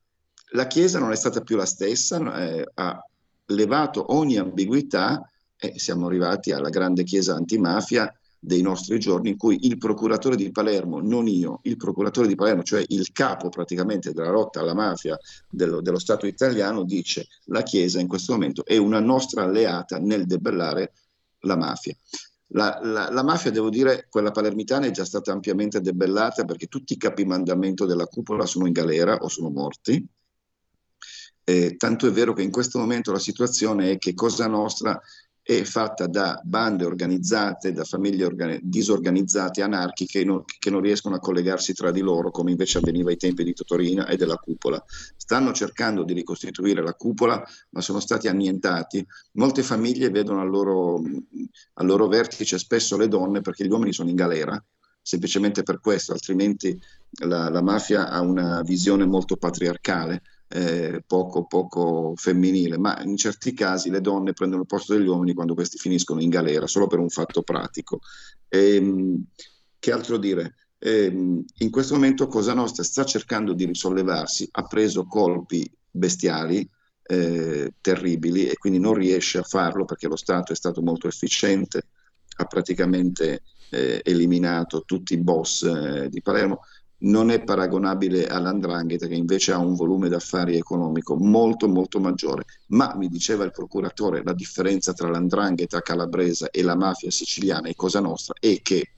la Chiesa non è stata più la stessa, eh, ha levato ogni ambiguità e siamo arrivati alla grande Chiesa antimafia dei nostri giorni in cui il procuratore di Palermo, non io, il procuratore di Palermo, cioè il capo praticamente della lotta alla mafia dello, dello Stato italiano, dice la Chiesa in questo momento è una nostra alleata nel debellare la mafia. La, la, la, mafia, devo dire, quella palermitana è già stata ampiamente debellata perché tutti i capimandamento della cupola sono in galera o sono morti. Eh, tanto è vero che in questo momento la situazione è che Cosa Nostra è fatta da bande organizzate, da famiglie organi- disorganizzate, anarchiche, no, che non riescono a collegarsi tra di loro, come invece avveniva ai tempi di Totorina e della cupola. Stanno cercando di ricostituire la cupola, ma sono stati annientati. Molte famiglie vedono al loro, al loro vertice spesso le donne perché gli uomini sono in galera, semplicemente per questo, altrimenti la, la mafia ha una visione molto patriarcale eh, poco, poco femminile, ma in certi casi le donne prendono il posto degli uomini quando questi finiscono in galera, solo per un fatto pratico. E, ehm, che altro dire? E, ehm, in questo momento Cosa Nostra sta cercando di risollevarsi, ha preso colpi bestiali, eh, terribili e quindi non riesce a farlo perché lo Stato è stato molto efficiente, ha praticamente eh, eliminato tutti i boss eh, di Palermo, non è paragonabile all'andrangheta che invece ha un volume d'affari economico molto molto maggiore. Ma mi diceva il procuratore, la differenza tra l'andrangheta calabrese e la mafia siciliana e Cosa Nostra è che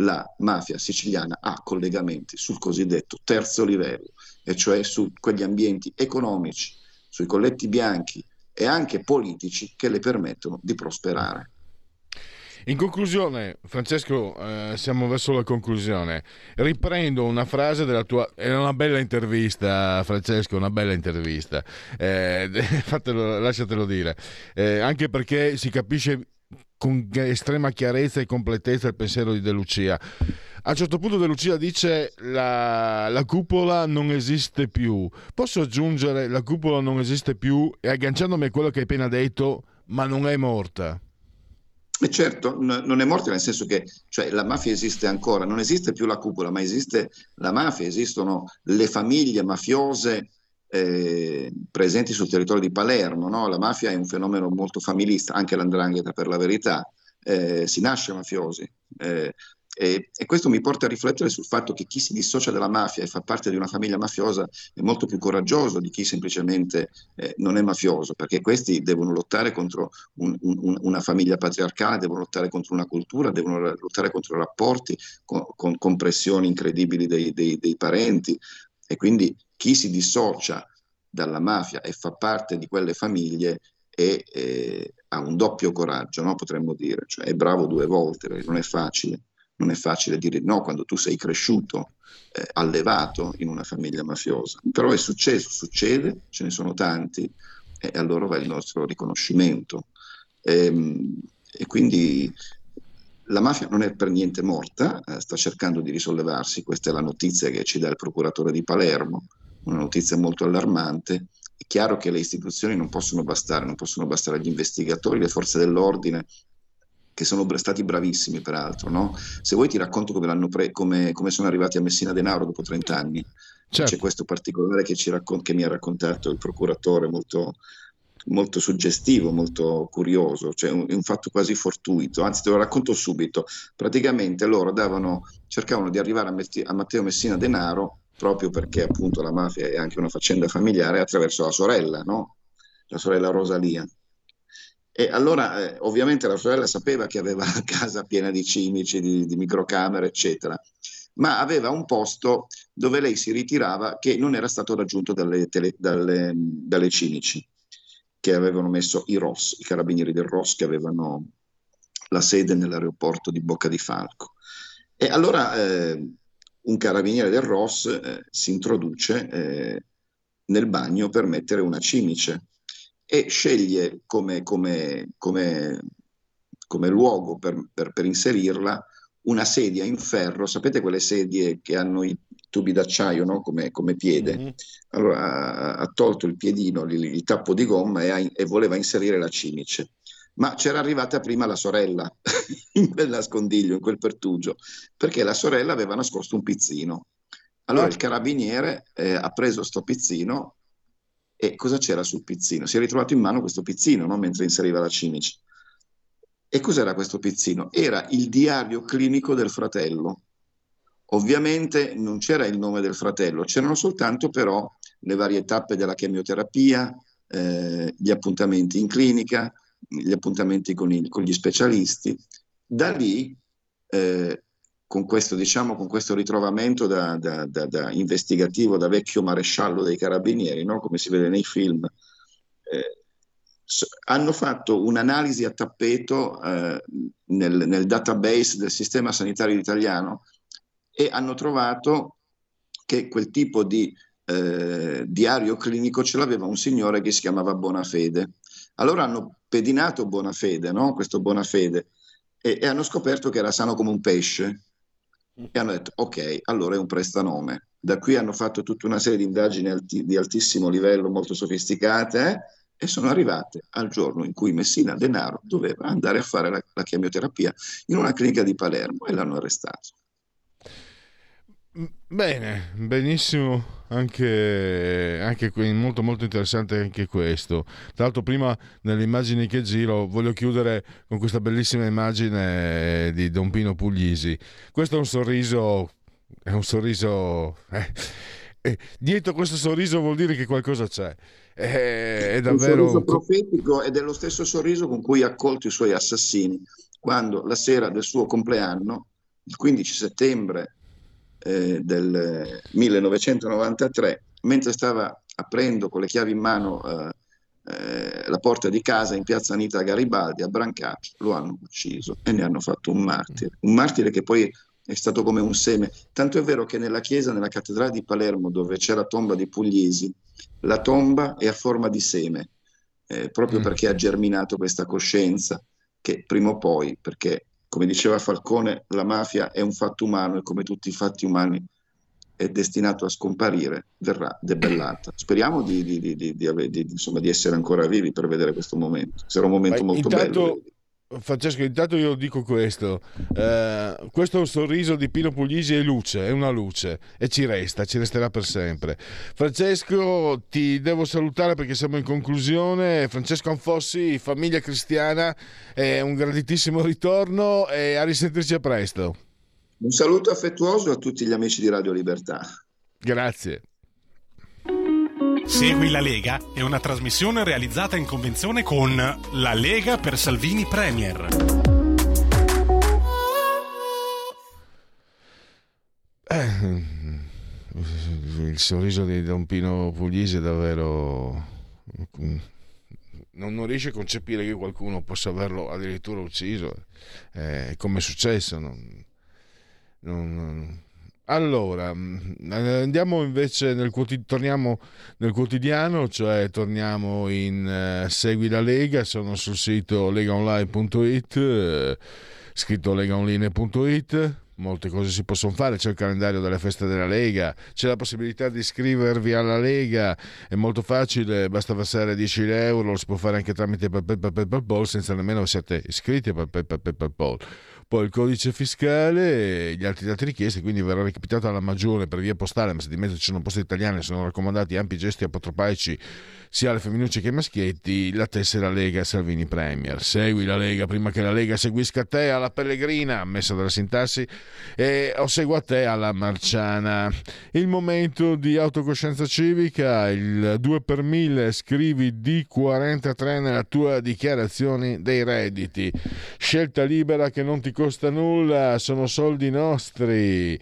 la mafia siciliana ha collegamenti sul cosiddetto terzo livello, e cioè su quegli ambienti economici, sui colletti bianchi e anche politici che le permettono di prosperare. In conclusione, Francesco, eh, siamo verso la conclusione. Riprendo una frase della tua. È una bella intervista, Francesco, una bella intervista. Eh, fatelo, lasciatelo dire. Eh, anche perché si capisce con estrema chiarezza e completezza il pensiero di De Lucia. A un certo punto De Lucia dice la, la cupola non esiste più. Posso aggiungere la cupola non esiste più e agganciandomi a quello che hai appena detto, ma non è morta. E certo, n- non è morta nel senso che cioè, la mafia esiste ancora, non esiste più la cupola, ma esiste la mafia, esistono le famiglie mafiose eh, presenti sul territorio di Palermo. No? La mafia è un fenomeno molto familista, anche l'andrangheta per la verità. Eh, si nasce mafiosi, eh, e, e, questo mi porta a riflettere sul fatto che chi si dissocia dalla mafia e fa parte di una famiglia mafiosa è molto più coraggioso di chi semplicemente eh, non è mafioso, perché questi devono lottare contro un, un, una famiglia patriarcale, devono lottare contro una cultura, devono lottare contro rapporti con, con, con pressioni incredibili dei, dei, dei parenti. E quindi chi si dissocia dalla mafia e fa parte di quelle famiglie e, eh, ha un doppio coraggio, no? potremmo dire, cioè è bravo due volte, non è facile non è facile dire no quando tu sei cresciuto, eh, allevato in una famiglia mafiosa. Però è successo, succede, ce ne sono tanti e allora va il nostro riconoscimento. E, ehm, e quindi la mafia non è per niente morta, eh, sta cercando di risollevarsi, questa è la notizia che ci dà il procuratore di Palermo, una notizia molto allarmante. È chiaro che le istituzioni non possono bastare, non possono bastare gli investigatori, le forze dell'ordine che sono stati bravissimi peraltro. No? Se vuoi ti racconto come, pre- come, come, sono arrivati a Messina Denaro dopo 30 anni. Certo. C'è questo particolare che, raccon- che, mi ha raccontato il procuratore molto, molto suggestivo, molto curioso, cioè un, un, fatto quasi fortuito, anzi te lo racconto subito. Praticamente loro davano, cercavano di arrivare a, Metti- a Matteo Messina Denaro proprio perché appunto la mafia è anche una faccenda familiare attraverso la sorella, no? la sorella Rosalia. E allora eh, ovviamente la sorella sapeva che aveva la casa piena di cimici, di, di microcamere, eccetera, ma aveva un posto dove lei si ritirava che non era stato raggiunto dalle, tele, dalle, dalle cimici che avevano messo i ROS, i carabinieri del ROS che avevano la sede nell'aeroporto di Bocca di Falco. E allora eh, un carabiniere del ROS eh, si introduce eh, nel bagno per mettere una cimice e sceglie come, come, come, come luogo per, per, per, inserirla una sedia in ferro, sapete quelle sedie che hanno i tubi d'acciaio no? come, piede? Mm-hmm. Allora ha, tolto il piedino, il, il tappo di gomma e, ha, e voleva inserire la cimice ma c'era arrivata prima la sorella in quel nascondiglio, in quel pertugio, perché la sorella aveva nascosto un pizzino. Allora ah. il carabiniere eh, ha preso sto pizzino E cosa c'era sul pizzino? Si è ritrovato in mano questo pizzino, no? mentre inseriva la cimice. E cos'era questo pizzino? Era il diario clinico del fratello. Ovviamente non c'era il nome del fratello, c'erano soltanto però le varie tappe della chemioterapia, eh, gli appuntamenti in clinica, gli appuntamenti con, i, con gli specialisti. Da lì, eh, con, questo, diciamo, con questo ritrovamento da, da, da, da, investigativo, da vecchio maresciallo dei carabinieri, no? come si vede nei film, eh, hanno fatto un'analisi a tappeto eh, nel, nel, database del sistema sanitario italiano e hanno trovato che quel tipo di eh, diario clinico ce l'aveva un signore che si chiamava Bonafede. Allora hanno pedinato Bonafede, no? questo Bonafede, e, e hanno scoperto che era sano come un pesce. E hanno detto, ok, allora è un prestanome. Da qui hanno fatto tutta una serie di indagini alti, di altissimo livello, molto sofisticate, eh? e sono arrivate al giorno in cui Messina Denaro doveva andare a fare la, la chemioterapia in una clinica di Palermo e l'hanno arrestato. Bene, benissimo, anche, anche qui, molto molto interessante anche questo. Tra l'altro prima nelle immagini che giro voglio chiudere con questa bellissima immagine di Don Pino Puglisi. Questo è un sorriso, è un sorriso... Eh, eh, dietro questo sorriso vuol dire che qualcosa c'è. Eh, è davvero... Un sorriso profetico ed è lo stesso sorriso con cui ha accolto i suoi assassini quando la sera del suo compleanno, il 15 settembre eh, del 1993, mentre stava aprendo con le chiavi in mano eh, eh, la porta di casa in piazza Anita Garibaldi a Brancaccio, lo hanno ucciso e ne hanno fatto un martire. Un martire che poi è stato come un seme. Tanto è vero che nella chiesa, nella cattedrale di Palermo, dove c'è la tomba di Pugliesi, la tomba è a forma di seme, eh, proprio mm. perché ha germinato questa coscienza che prima o poi, perché come diceva Falcone, la mafia è un fatto umano e come tutti i fatti umani è destinato a scomparire, verrà debellata. Speriamo di, di, di, insomma, di essere ancora vivi per vedere questo momento. Sarà un momento Ma molto intanto... bello. Francesco, intanto io dico questo, eh, questo è un sorriso di Pino Puglisi è luce, è una luce e ci resta, ci resterà per sempre. Francesco, ti devo salutare perché siamo in conclusione. Francesco Anfossi, famiglia cristiana, è un graditissimo ritorno e a risentirci a presto. Un saluto affettuoso a tutti gli amici di Radio Libertà. Grazie. Segui la Lega è una trasmissione realizzata in convenzione con La Lega per Salvini Premier. Eh, il sorriso di Don Pino Puglisi è davvero... Non, non, riesce a concepire che qualcuno possa averlo addirittura ucciso. Eh, come è successo? Non, non, allora, mm, andiamo invece nel torniamo nel quotidiano, cioè torniamo in uh, Segui la Lega, sono sul sito legaonline.it, uh, scritto legaonline.it, molte cose si possono fare, c'è il calendario delle feste della Lega, c'è la possibilità di iscrivervi alla Lega, è molto facile, basta versare 10 euro, lo si può fare anche tramite PayPal senza nemmeno essere iscritti a PayPal poi il codice fiscale e gli altri dati richiesti, quindi verrà recapitato alla maggiore per via postale, ma se di mezzo ci sono poste italiane sono raccomandati ampi gesti apotropaici sia alle femminucce che ai maschietti, la tessera Lega Salvini Premier. Segui la Lega prima che la Lega seguisca te alla Pellegrina, ammessa dalla sintassi, e o segua te alla Marciana. Il momento di autocoscienza civica, il 2 per 1000, scrivi D43 nella tua dichiarazione dei redditi. Scelta libera che non ti costa nulla, sono soldi nostri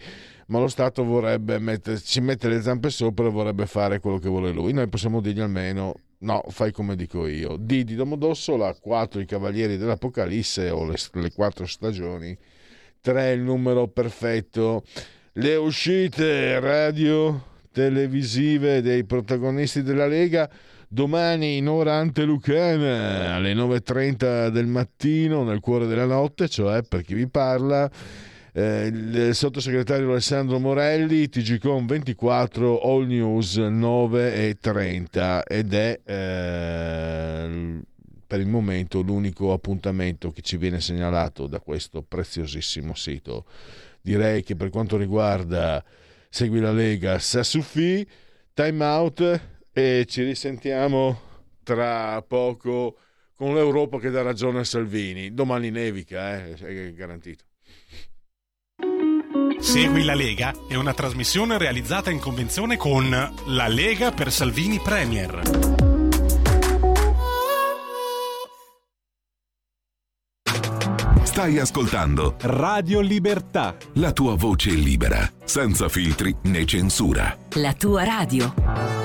ma lo Stato vorrebbe metterci mette le zampe sopra e vorrebbe fare quello che vuole lui. Noi possiamo dirgli almeno no, fai come dico io. D di Domodossola, 4 i Cavalieri dell'Apocalisse o le, le quattro stagioni, 3 il numero perfetto, le uscite radio televisive dei protagonisti della Lega domani in ora antelucana alle 9.30 del mattino nel cuore della notte, cioè per chi vi parla eh, il sottosegretario Alessandro Morelli, TGCOM 24, All News 9 e 30 ed è eh, per il momento l'unico appuntamento che ci viene segnalato da questo preziosissimo sito. Direi che per quanto riguarda Segui la Lega, Sassufi, Time Out e ci risentiamo tra poco con l'Europa che dà ragione a Salvini. Domani nevica, eh, è garantito. Segui la Lega è una trasmissione realizzata in convenzione con La Lega per Salvini Premier. Stai ascoltando Radio Libertà. la tua voce libera, senza filtri né censura. La tua radio.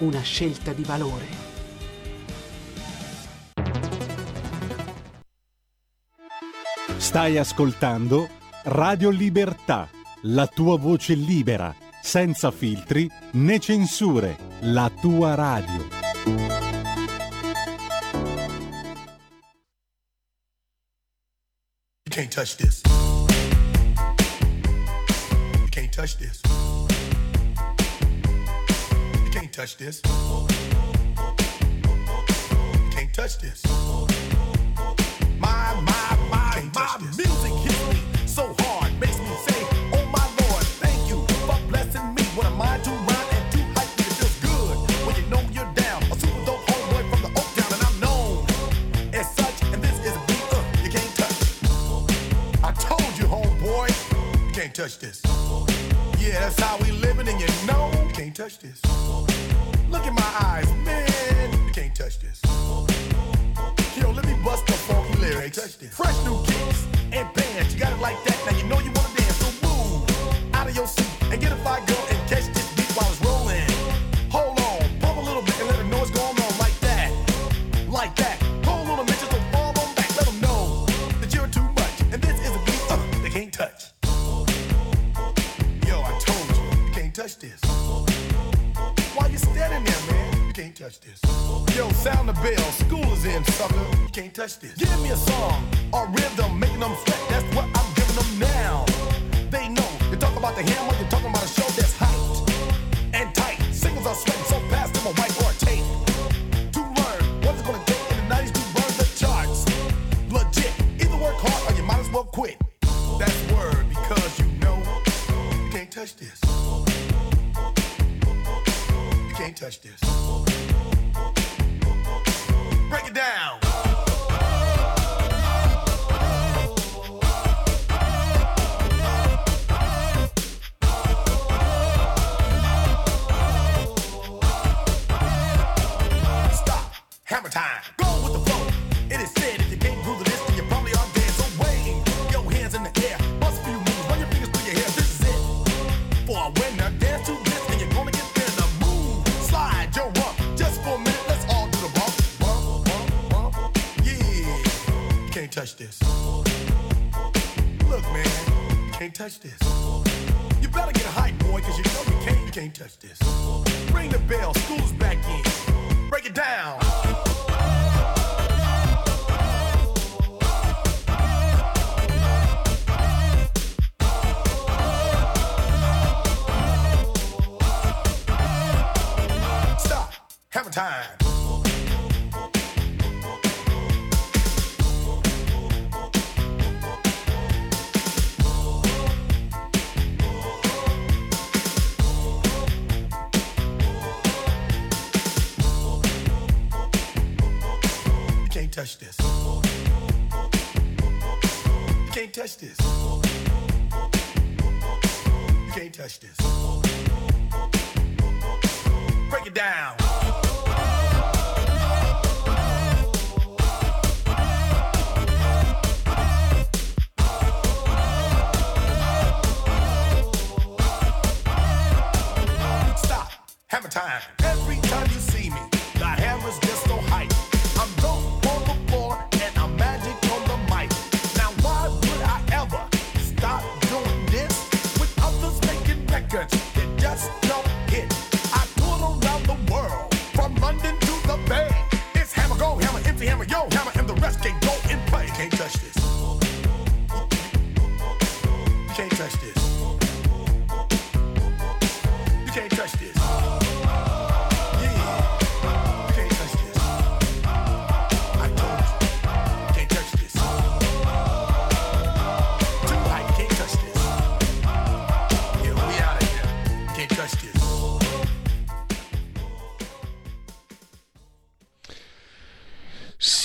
una scelta di valore. Stai ascoltando Radio Libertà, la tua voce libera, senza filtri né censure, la tua radio. You can't touch this. You can't touch this. Touch this. Can't touch this. My, my, my, my music hits me so hard, makes me say, Oh my Lord, thank you for blessing me. What am I to rhyme and to hype? It feels good when you know you're down. A super dope homeboy from the Oak Town, and I'm known as such. And this is a beat uh, you can't touch. I told you, homeboy, you can't touch this. Yeah, that's how we living, and you know can't touch this. Look in my eyes, man, you can't touch this. Yo, let me bust the funky lyrics. Fresh new kicks and bands, you got it like that. Now you know you touch this. Yo, sound the bell. School is in, sucker. Can't touch this. Give me a song or rhythm, making them sweat. That's what I'm giving them now. They know. You talk about the hammer, you're talking about a show that's hyped and tight. Singles are sweating so fast, them a whiteboard tape. Touch this. You better get a hype, boy, cause you know you can't, you can't touch this.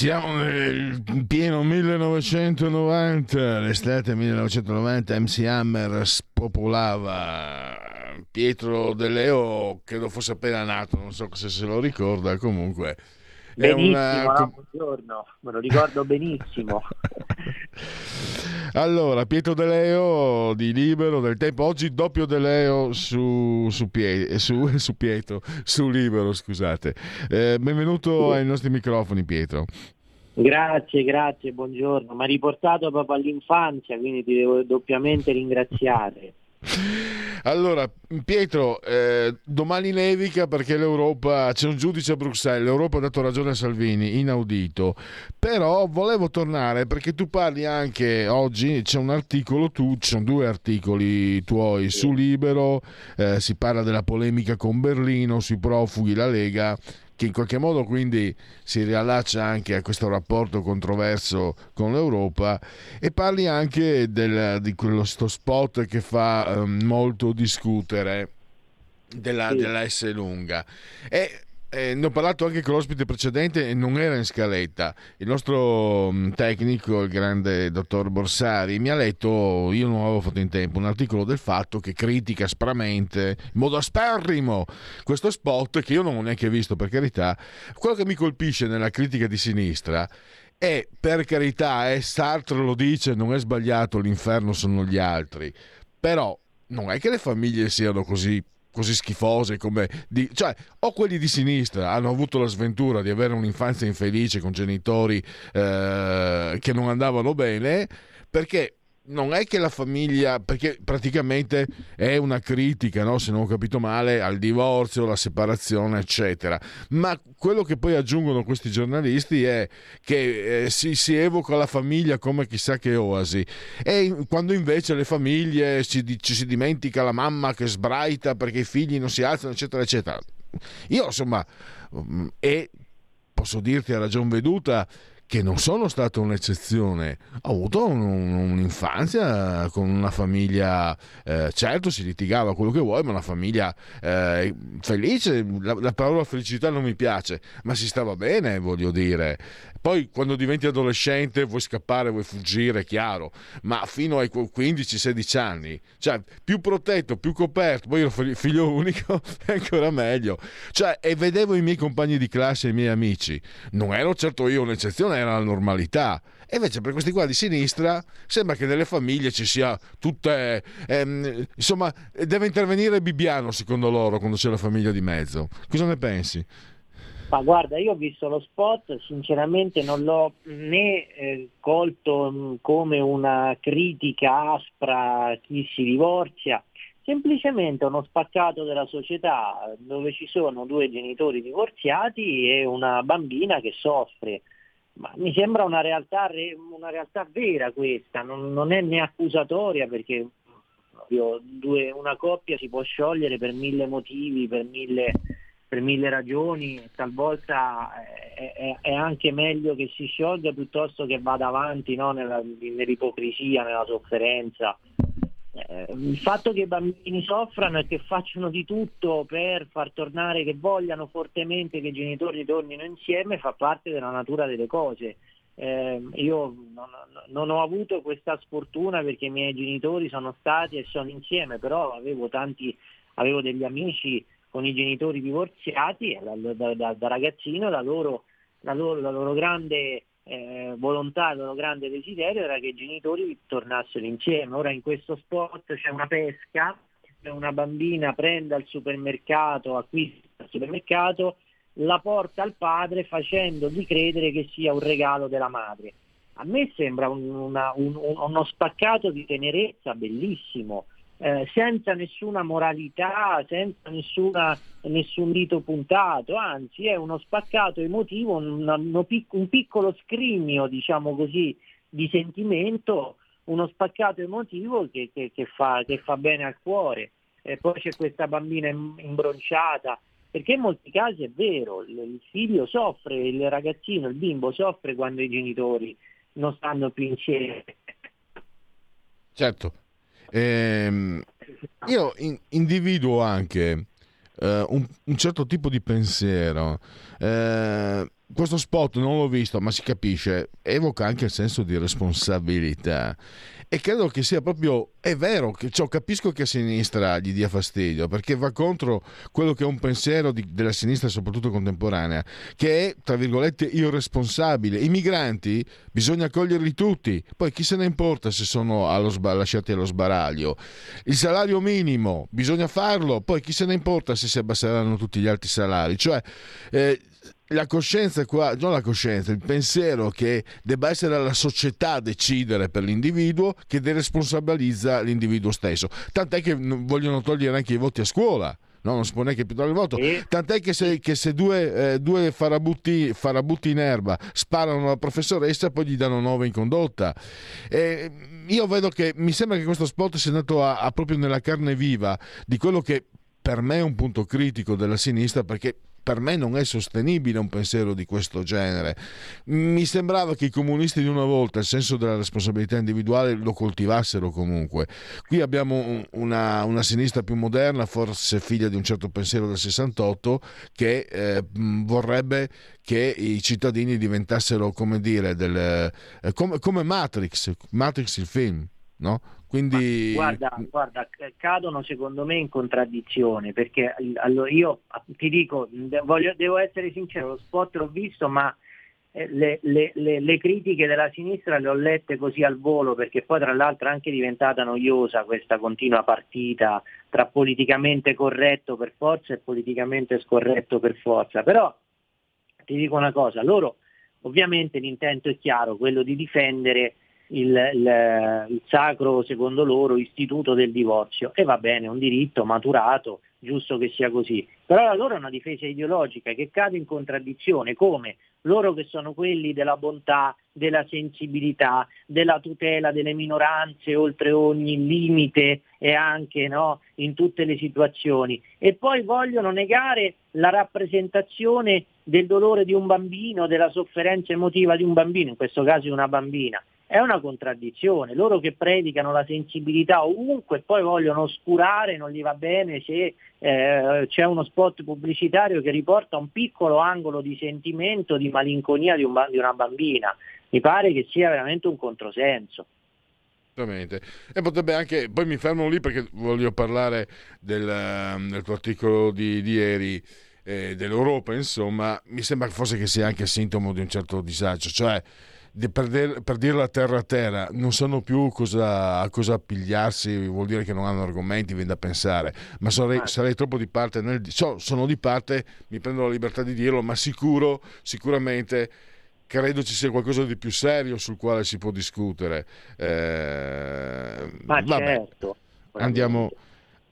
Siamo nel pieno 1990, l'estate 1990, MC Hammer spopolava. Pietro De Leo credo fosse appena nato, non so se se lo ricorda, comunque. Benissimo, una- no? buongiorno, me lo ricordo benissimo. Allora, Pietro De Leo di Libero del Tempo, oggi doppio De Leo su, su, Pie- eh, su, su Pietro, su Libero, scusate. Eh, benvenuto ai nostri microfoni, Pietro. Grazie, grazie, buongiorno. Mi ha riportato proprio all'infanzia, quindi ti devo doppiamente ringraziare. Allora, Pietro, eh, domani nevica perché l'Europa, c'è un giudice a Bruxelles, l'Europa ha dato ragione a Salvini, inaudito, però volevo tornare perché tu parli anche oggi, c'è un articolo, tu, ci sono due articoli tuoi su Libero, eh, si parla della polemica con Berlino, sui profughi, la Lega, che in qualche modo quindi si riallaccia anche a questo rapporto controverso con l'Europa e parli anche del- di quello sto spot che fa ehm, molto discutere della, Sì. della S lunga e eh, ne ho parlato anche con l'ospite precedente e non era in scaletta. Il nostro mh, tecnico, il grande dottor Borsari, mi ha letto, io non avevo fatto in tempo, un articolo del fatto che critica aspramente, in modo asperrimo, questo spot che io non ho neanche visto per carità. Quello che mi colpisce nella critica di sinistra è, per carità, eh, Sartre lo dice, non è sbagliato, l'inferno sono gli altri, però non è che le famiglie siano così così schifose come di, cioè o quelli di sinistra hanno avuto la sventura di avere un'infanzia infelice con genitori eh, che non andavano bene perché non è che la famiglia, perché praticamente è una critica, no? se non ho capito male, al divorzio, alla separazione, eccetera. Ma quello che poi aggiungono questi giornalisti è che eh, si, si evoca la famiglia come chissà che oasi. E quando invece le famiglie ci, ci si dimentica la mamma che sbraita perché i figli non si alzano, eccetera, eccetera. Io insomma, mm, e posso dirti a ragion veduta che non sono stato un'eccezione. Ho avuto un- un'infanzia con una famiglia, eh, certo si litigava quello che vuoi, ma una famiglia eh, felice. La, la parola felicità non mi piace, ma si stava bene, voglio dire. Poi quando diventi adolescente vuoi scappare, vuoi fuggire, chiaro, ma fino ai 15-16 anni, cioè più protetto, più coperto, poi ero fig- figlio unico, è ancora meglio. Cioè, e vedevo i miei compagni di classe, i miei amici, non ero certo io un'eccezione, era la normalità. E invece per questi qua di sinistra sembra che nelle famiglie ci sia tutte... ehm, insomma, deve intervenire Bibbiano secondo loro quando c'è la famiglia di mezzo. Cosa ne pensi? Ma guarda, io ho visto lo spot, sinceramente non l'ho né eh, colto mh, come una critica aspra a chi si divorzia, semplicemente uno spaccato della società dove ci sono due genitori divorziati e una bambina che soffre. Ma mi sembra una realtà, re- una realtà vera questa, non, non è né accusatoria perché due- una coppia si può sciogliere per mille motivi, per mille, per mille ragioni, talvolta è, è- è anche meglio che si sciolga piuttosto che vada avanti no? Nella- nell'ipocrisia, nella sofferenza. Eh, il fatto che i bambini soffrano e che facciano di tutto per far tornare, che vogliano fortemente che i genitori tornino insieme, fa parte della natura delle cose. Eh, io non, non ho avuto questa sfortuna perché i miei genitori sono stati e sono insieme, però avevo tanti, avevo degli amici con i genitori divorziati da, da- da- da ragazzino la loro, la loro- la loro grande eh, volontà, il loro grande desiderio era che i genitori tornassero insieme. Ora in questo spot c'è una pesca, una bambina prende al supermercato, acquista al supermercato, la porta al padre facendogli credere che sia un regalo della madre. A me sembra un- un- uno spaccato di tenerezza bellissimo, eh, senza nessuna moralità, senza nessuna- nessun dito puntato, anzi è uno spaccato emotivo, un, uno un piccolo scrigno, diciamo così, di sentimento, uno spaccato emotivo che, che- che fa, che fa bene al cuore. E poi c'è questa bambina im- imbronciata, perché in molti casi è vero, il figlio soffre, il ragazzino, il bimbo soffre quando i genitori non stanno più insieme. Certo. Ehm, io in- individuo anche eh, un, un certo tipo di pensiero. Eh, questo spot non l'ho visto, ma si capisce, evoca anche il senso di responsabilità. E credo che sia proprio, è vero, che, cioè, capisco che a sinistra gli dia fastidio, perché va contro quello che è un pensiero di, della sinistra, soprattutto contemporanea, che è, tra virgolette, irresponsabile. I migranti bisogna accoglierli tutti, poi chi se ne importa se sono allo, lasciati allo sbaraglio. Il salario minimo, bisogna farlo, poi chi se ne importa se si abbasseranno tutti gli altri salari. Cioè, eh, la coscienza qua, non la coscienza, il pensiero che debba essere la società a decidere per l'individuo che deresponsabilizza l'individuo stesso. Tant'è che vogliono togliere anche i voti a scuola. No, non si può neanche più dare il voto. Tant'è che se, che se due, eh, due farabutti, farabutti, in erba sparano alla professoressa, poi gli danno 9 in condotta. E io vedo che mi sembra che questo spot sia andato a, a proprio nella carne viva di quello che per me è un punto critico della sinistra perché per me non è sostenibile un pensiero di questo genere. Mi sembrava che i comunisti di una volta il senso della responsabilità individuale lo coltivassero comunque. Qui abbiamo una, una sinistra più moderna, forse figlia di un certo pensiero del 68, che eh, vorrebbe che i cittadini diventassero, come dire, del, eh, come, come Matrix, Matrix il film, no? Quindi... Guarda, guarda, cadono secondo me in contraddizione perché allora, io ti dico, voglio, devo essere sincero, lo spot l'ho visto ma eh, le, le, le, le, critiche della sinistra le ho lette così al volo perché poi tra l'altro è anche diventata noiosa questa continua partita tra politicamente corretto per forza e politicamente scorretto per forza. Però ti dico una cosa, loro ovviamente l'intento è chiaro, quello di difendere il, il, il, sacro, secondo loro, istituto del divorzio. E va bene, è un diritto maturato, giusto che sia così. Però la loro è una difesa ideologica che cade in contraddizione, come loro che sono quelli della bontà, della sensibilità, della tutela delle minoranze oltre ogni limite e anche no, in tutte le situazioni. E poi vogliono negare la rappresentazione del dolore di un bambino, della sofferenza emotiva di un bambino, in questo caso di una bambina è una contraddizione. Loro che predicano la sensibilità ovunque poi vogliono oscurare, non gli va bene se eh, c'è uno spot pubblicitario che riporta un piccolo angolo di sentimento, di malinconia di, un, di una bambina. Mi pare che sia veramente un controsenso. Esattamente. E potrebbe anche, poi mi fermo lì perché voglio parlare del, ehm, del tuo articolo di, di ieri. Eh, dell'Europa, insomma, mi sembra forse che sia anche sintomo di un certo disagio, cioè per, dir, per, dirla terra a terra, non sanno più cosa, a cosa appigliarsi, vuol dire che non hanno argomenti, viene da pensare, ma sarei, ah. sarei troppo di parte, nel, so, sono di parte, mi prendo la libertà di dirlo, ma sicuro, sicuramente credo ci sia qualcosa di più serio sul quale si può discutere. Eh, ma vabbè, certo. Andiamo,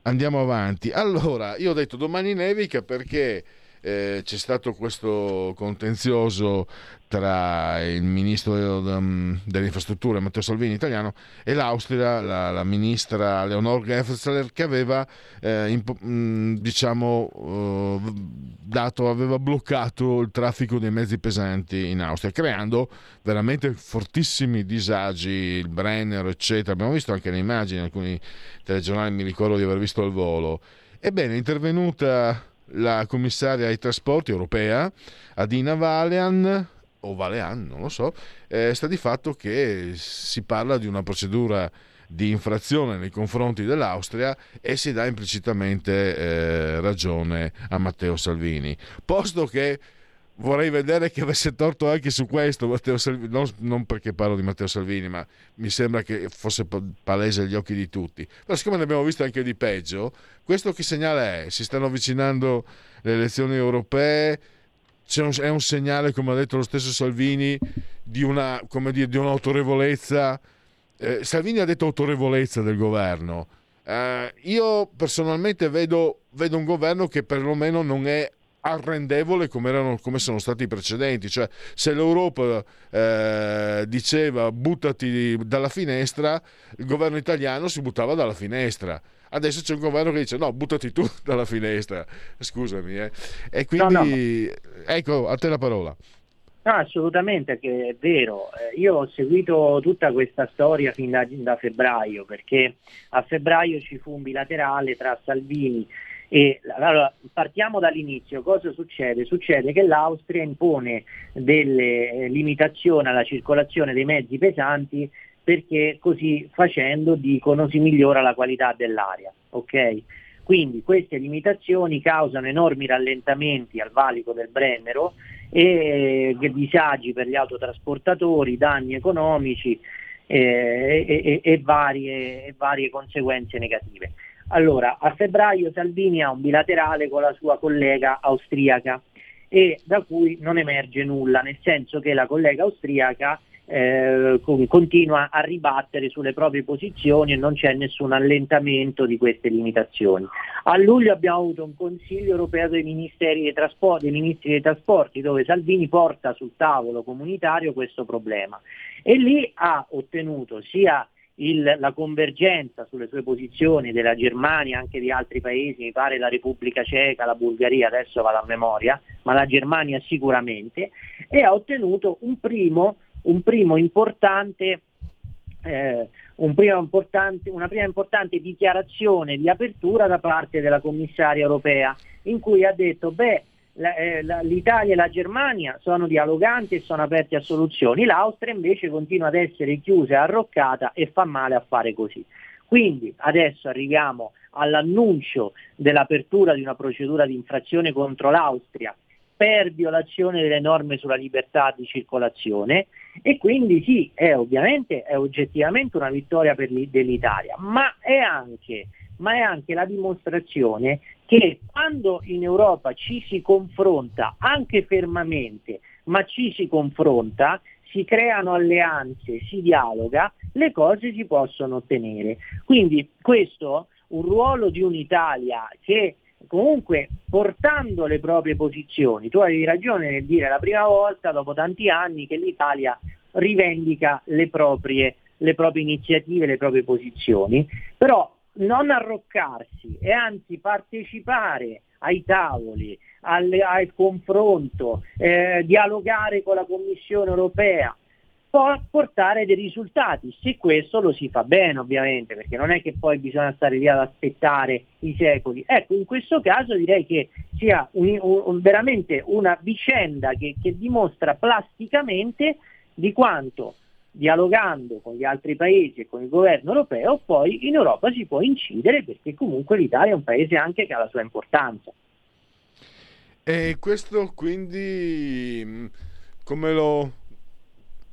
andiamo avanti. Allora, io ho detto domani nevica perché eh, c'è stato questo contenzioso tra il ministro delle infrastrutture Matteo Salvini italiano e l'Austria, la, la ministra Leonor Geffler che aveva eh, impo, mh, diciamo, uh, dato, aveva bloccato il traffico dei mezzi pesanti in Austria creando veramente fortissimi disagi. Il Brenner eccetera. Abbiamo visto anche le immagini alcuni telegiornali mi ricordo di aver visto al volo. Ebbene intervenuta la commissaria ai trasporti europea, Adina Valean, o Valean, non lo so, eh, sta di fatto che si parla di una procedura di infrazione nei confronti dell'Austria e si dà implicitamente eh, ragione a Matteo Salvini, posto che vorrei vedere che avesse torto anche su questo Salvini, non, non, perché parlo di Matteo Salvini, ma mi sembra che fosse palese agli occhi di tutti. Però siccome ne abbiamo visto anche di peggio, questo che segnale è? Si stanno avvicinando le elezioni europee, un, è un segnale, come ha detto lo stesso Salvini, di, una, dire, di un'autorevolezza. Eh, Salvini ha detto autorevolezza del governo. Eh, io personalmente vedo, vedo un governo che perlomeno non è arrendevole come, erano, come sono stati i precedenti. Cioè, se l'Europa eh, diceva buttati dalla finestra, il governo italiano si buttava dalla finestra. Adesso c'è un governo che dice no, buttati tu dalla finestra. Scusami. Eh. E quindi, no, no. ecco, a te la parola. No, assolutamente che è vero. Eh, io ho seguito tutta questa storia fin da, da, febbraio, perché a febbraio ci fu un bilaterale tra Salvini E, allora, partiamo dall'inizio, cosa succede? Succede che l'Austria impone delle eh, limitazioni alla circolazione dei mezzi pesanti perché così facendo dicono si migliora la qualità dell'aria. Okay? Quindi queste limitazioni causano enormi rallentamenti al valico del Brennero e eh, disagi per gli autotrasportatori, danni economici eh, e, e, varie, e varie conseguenze negative. Allora, a febbraio Salvini ha un bilaterale con la sua collega austriaca e da cui non emerge nulla, nel senso che la collega austriaca eh, continua a ribattere sulle proprie posizioni e non c'è nessun allentamento di queste limitazioni. A luglio abbiamo avuto un Consiglio europeo dei, dei, trasporti, dei ministri dei trasporti dove Salvini porta sul tavolo comunitario questo problema e lì ha ottenuto sia il, la convergenza sulle sue posizioni della Germania, anche di altri paesi, mi pare la Repubblica Ceca, la Bulgaria, adesso va la memoria, ma la Germania sicuramente, e ha ottenuto un primo, un primo importante eh, un prima una prima importante dichiarazione di apertura da parte della commissaria europea in cui ha detto beh eh, l'Italia e la Germania sono dialoganti e sono aperti a soluzioni, l'Austria invece continua ad essere chiusa e arroccata e fa male a fare così. Quindi adesso arriviamo all'annuncio dell'apertura di una procedura di infrazione contro l'Austria per violazione delle norme sulla libertà di circolazione e quindi sì, è ovviamente è oggettivamente una vittoria dell'Italia, ma è anche ma è anche la dimostrazione che quando in Europa ci si confronta, anche fermamente, ma ci si confronta, si creano alleanze, si dialoga, le cose si possono ottenere. Quindi questo, un ruolo di un'Italia che comunque portando le proprie posizioni, tu avevi ragione nel dire la prima volta dopo tanti anni che l'Italia rivendica le proprie, le proprie iniziative, le proprie posizioni, però non arroccarsi e anzi partecipare ai tavoli, al, al confronto, eh, dialogare con la Commissione europea, può portare dei risultati, se questo lo si fa bene ovviamente, perché non è che poi bisogna stare lì ad aspettare i secoli. Ecco, in questo caso direi che sia un, un, veramente una vicenda che, che dimostra plasticamente di quanto dialogando con gli altri paesi e con il governo europeo, poi in Europa si può incidere perché comunque l'Italia è un paese anche che ha la sua importanza. E questo quindi mm, come lo,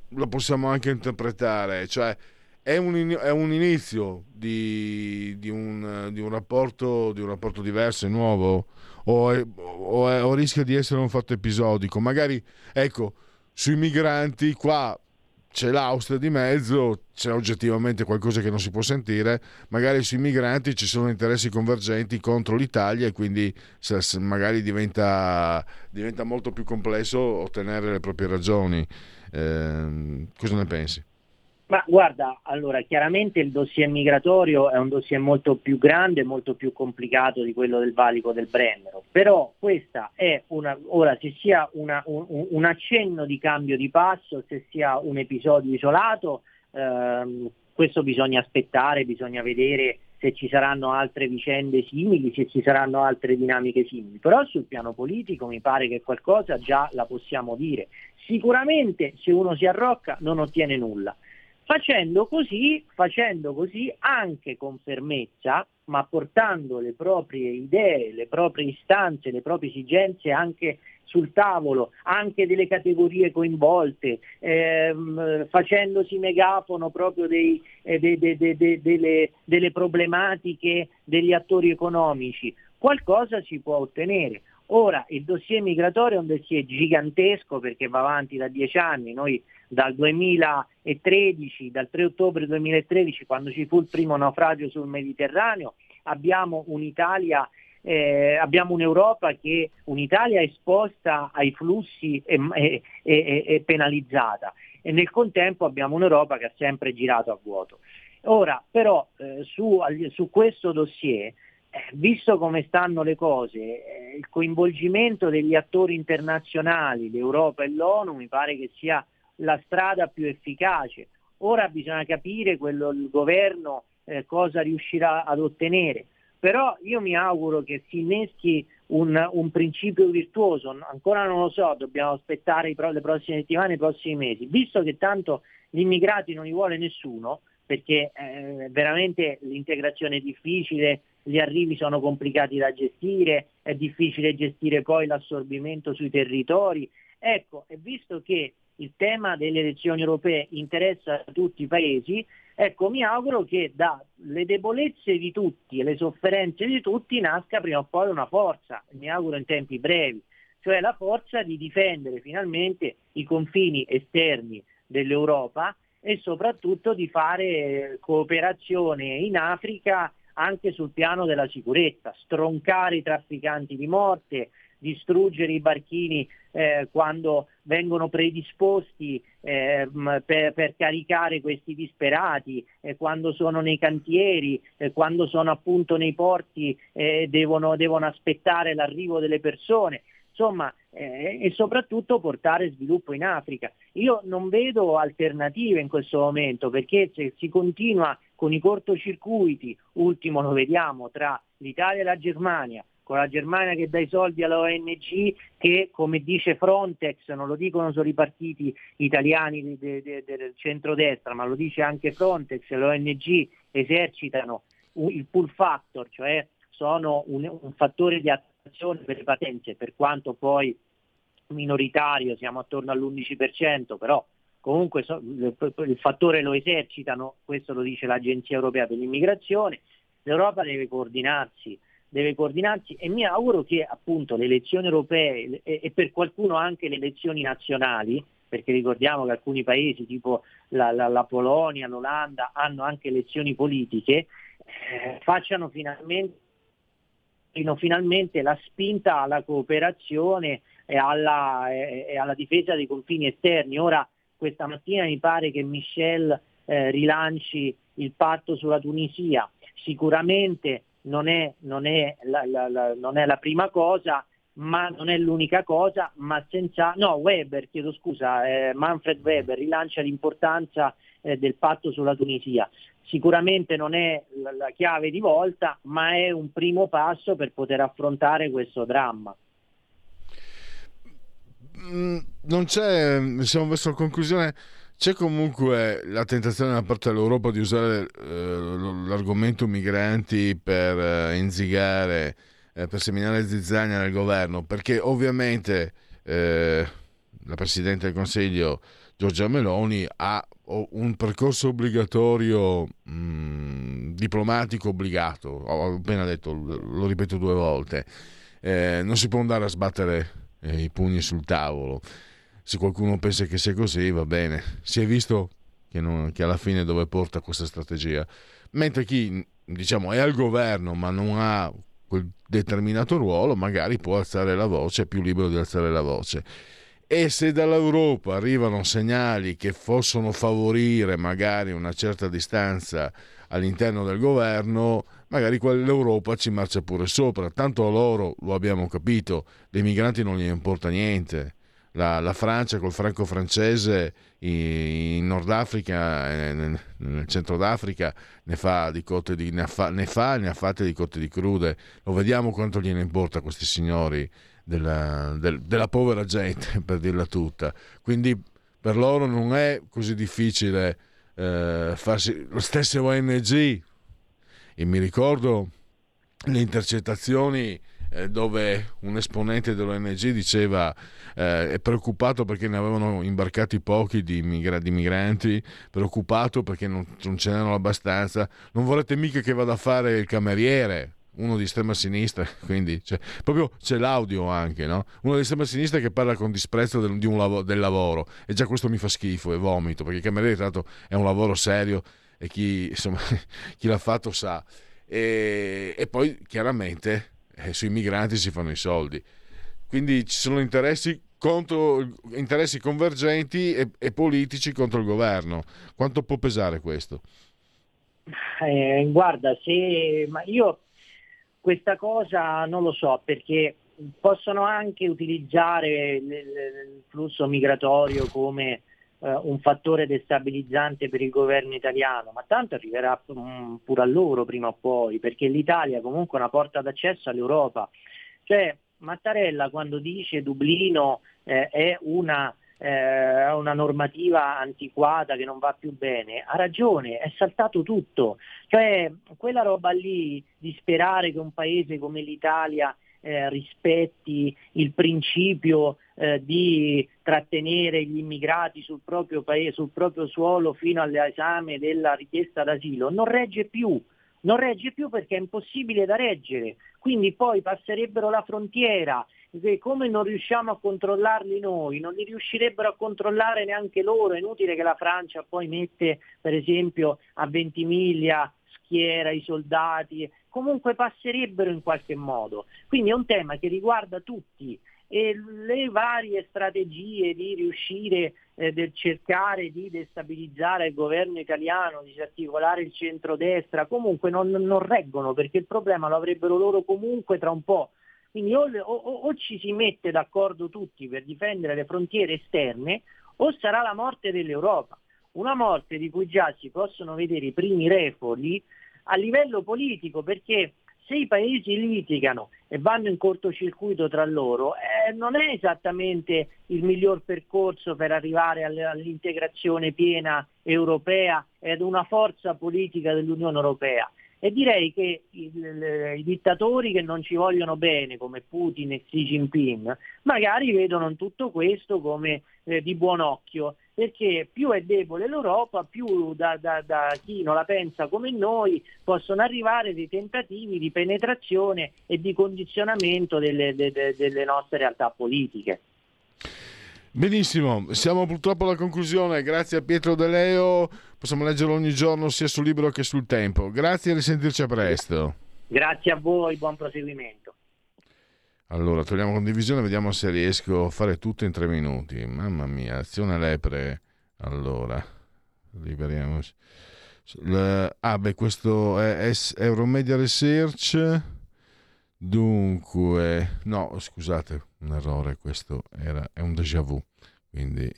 lo possiamo anche interpretare? Cioè è un, è un inizio di, di, un, di, un rapporto, di, un, rapporto, diverso e nuovo? O, è, o, è, o rischia di essere un fatto episodico? Magari, ecco, sui migranti qua c'è l'Austria di mezzo, c'è oggettivamente qualcosa che non si può sentire, magari sui migranti ci sono interessi convergenti contro l'Italia e quindi magari diventa, diventa molto più complesso ottenere le proprie ragioni. Eh, cosa ne pensi? Ma guarda, allora chiaramente il dossier migratorio è un dossier molto più grande, molto più complicato di quello del valico del Brennero, però questa è una, ora se sia una, un, un, accenno di cambio di passo, se sia un episodio isolato, ehm, questo bisogna aspettare, bisogna vedere se ci saranno altre vicende simili, se ci saranno altre dinamiche simili, però sul piano politico mi pare che qualcosa già la possiamo dire. Sicuramente se uno si arrocca non ottiene nulla. Facendo così, facendo così anche con fermezza, ma portando le proprie idee, le proprie istanze, le proprie esigenze anche sul tavolo, anche delle categorie coinvolte, ehm, facendosi megafono proprio dei, eh, de, de, de, delle, delle problematiche degli attori economici, qualcosa si può ottenere. Ora, il dossier migratorio è un dossier gigantesco perché va avanti da dieci anni, noi dal 2013, dal 3 ottobre 2013, quando ci fu il primo naufragio sul Mediterraneo, abbiamo un'Italia eh, abbiamo un'Europa che un'Italia esposta ai flussi e, e, e, penalizzata e nel contempo abbiamo un'Europa che ha sempre girato a vuoto. Ora però eh, su, su, questo dossier, eh, visto come stanno le cose, eh, il coinvolgimento degli attori internazionali, l'Europa e l'ONU mi pare che sia la strada più efficace. Ora bisogna capire quello, il governo eh, cosa riuscirà ad ottenere. Però io mi auguro che si inneschi un, un principio virtuoso, ancora non lo so, dobbiamo aspettare i, le prossime settimane, i prossimi mesi, visto che tanto gli immigrati non li vuole nessuno, perché eh, veramente l'integrazione è difficile, gli arrivi sono complicati da gestire, è difficile gestire poi l'assorbimento sui territori. Ecco, e visto che il tema delle elezioni europee interessa tutti i paesi, ecco, mi auguro che dalle debolezze di tutti e le sofferenze di tutti nasca prima o poi una forza, mi auguro in tempi brevi, cioè la forza di difendere finalmente i confini esterni dell'Europa e soprattutto di fare cooperazione in Africa anche sul piano della sicurezza, stroncare i trafficanti di morte, distruggere i barchini eh, quando vengono predisposti eh, per, per, caricare questi disperati, eh, quando sono nei cantieri, eh, quando sono appunto nei porti e devono, devono aspettare l'arrivo delle persone insomma, eh, e soprattutto portare sviluppo in Africa. Io non vedo alternative in questo momento perché se si continua con i cortocircuiti, ultimo lo vediamo tra l'Italia e la Germania, con la Germania che dà i soldi alla ONG che, come dice Frontex, non lo dicono solo i partiti italiani de, de, de, del centrodestra, ma lo dice anche Frontex, le ONG esercitano il pull factor, cioè sono un, un fattore di attenzione per le patente, per quanto poi minoritario, siamo attorno all'11%, però comunque so, il fattore lo esercitano, questo lo dice l'Agenzia Europea per l'Immigrazione, l'Europa deve coordinarsi, deve coordinarsi e mi auguro che appunto le elezioni europee e, e per qualcuno anche le elezioni nazionali, perché ricordiamo che alcuni paesi tipo la, la, la Polonia, l'Olanda hanno anche elezioni politiche, eh, facciano finalmente finalmente la spinta alla cooperazione e alla, e alla, difesa dei confini esterni. Ora questa mattina mi pare che Michel eh, rilanci il patto sulla Tunisia. Sicuramente non è, non, è la, la, la, non è, la, prima cosa, ma non è l'unica cosa, ma senza... No, Weber, chiedo scusa, eh, Manfred Weber rilancia l'importanza eh, del patto sulla Tunisia sicuramente non è la, la chiave di volta, ma è un primo passo per poter affrontare questo dramma. Mm, non c'è, siamo verso la conclusione, c'è comunque la tentazione da parte dell'Europa di usare eh, l'argomento migranti per eh, inzigare, eh, per seminare zizzania nel governo, perché ovviamente eh, la Presidente del Consiglio Giorgia Meloni ha un percorso obbligatorio mh, diplomatico obbligato, ho appena detto, lo ripeto due volte, eh, non si può andare a sbattere eh, i pugni sul tavolo. Se qualcuno pensa che sia così, va bene. Si è visto che, non, che alla fine dove porta questa strategia. Mentre chi diciamo, è al governo ma non ha quel determinato ruolo, magari può alzare la voce, è più libero di alzare la voce e se dall'Europa arrivano segnali che possono favorire magari una certa distanza all'interno del governo, magari l'Europa ci marcia pure sopra. Tanto a loro, lo abbiamo capito, dei migranti non gli importa niente. La, la Francia col franco francese in Nord Africa, eh, nel, centro d'Africa, ne fa, di cotte di, ne, fa, ne fa ne ha fatte di cotte di crude. Lo vediamo quanto gliene importa a questi signori della, del, della povera gente, per dirla tutta. Quindi per loro non è così difficile eh, farsi lo stesso ONG. E mi ricordo le intercettazioni dove un esponente dell'ONG diceva eh, è preoccupato perché ne avevano imbarcati pochi di, migra- di migranti, preoccupato perché non, non ce n'erano abbastanza, non vorrete mica che vada a fare il cameriere, uno di estrema sinistra, quindi cioè, proprio c'è l'audio anche, no? Uno di estrema sinistra che parla con disprezzo del, lav- del lavoro e già questo mi fa schifo e vomito, perché il cameriere tanto è un lavoro serio e chi, insomma, chi l'ha fatto sa. E, e poi chiaramente eh, sui migranti si fanno i soldi. Quindi ci sono interessi, contro, interessi convergenti e, e politici contro il governo. Quanto può pesare questo? Eh, guarda, se ma io questa cosa non lo so perché possono anche utilizzare il flusso migratorio come eh, un fattore destabilizzante per il governo italiano, ma tanto arriverà mm, pure a loro prima o poi, perché l'Italia comunque è una porta d'accesso all'Europa. Cioè, Mattarella quando dice Dublino eh, è una, eh, una, normativa antiquata che non va più bene, ha ragione, è saltato tutto. Cioè, quella roba lì di sperare che un paese come l'Italia eh, rispetti il principio eh, di trattenere gli immigrati sul proprio, paese, sul proprio suolo fino all'esame della richiesta d'asilo, non regge più. Non regge più perché è impossibile da reggere, quindi poi passerebbero la frontiera come non riusciamo a controllarli noi, non li riuscirebbero a controllare neanche loro, è inutile che la Francia poi mette per esempio a Ventimiglia schiera i soldati, comunque passerebbero in qualche modo. Quindi è un tema che riguarda tutti e le varie strategie di riuscire eh, del cercare di destabilizzare il governo italiano, disarticolare il centrodestra, comunque non, non reggono perché il problema lo avrebbero loro comunque tra un po'. Quindi o, o, o ci si mette d'accordo tutti per difendere le frontiere esterne o sarà la morte dell'Europa. Una morte di cui già si possono vedere i primi refoli a livello politico perché se i paesi litigano e vanno in cortocircuito tra loro, eh, non è esattamente il miglior percorso per arrivare all'integrazione piena europea ed una forza politica dell'Unione Europea. E direi che i, i, dittatori che non ci vogliono bene, come Putin e Xi Jinping, magari vedono tutto questo come eh, di buon occhio, perché più è debole l'Europa, più da, da, da, chi non la pensa come noi possono arrivare dei tentativi di penetrazione e di condizionamento delle, de, de, delle nostre realtà politiche. Benissimo, siamo purtroppo alla conclusione. Grazie a Pietro De Leo. Possiamo leggerlo ogni giorno sia sul libro che sul tempo. Grazie e risentirci a presto. Grazie a voi, buon proseguimento. Allora, togliamo condivisione, vediamo se riesco a fare tutto in tre minuti. Mamma mia, azione lepre. Allora, liberiamoci. ah, beh, questo è Euromedia Research. Dunque, no, scusate, un errore, questo era, è un déjà vu, quindi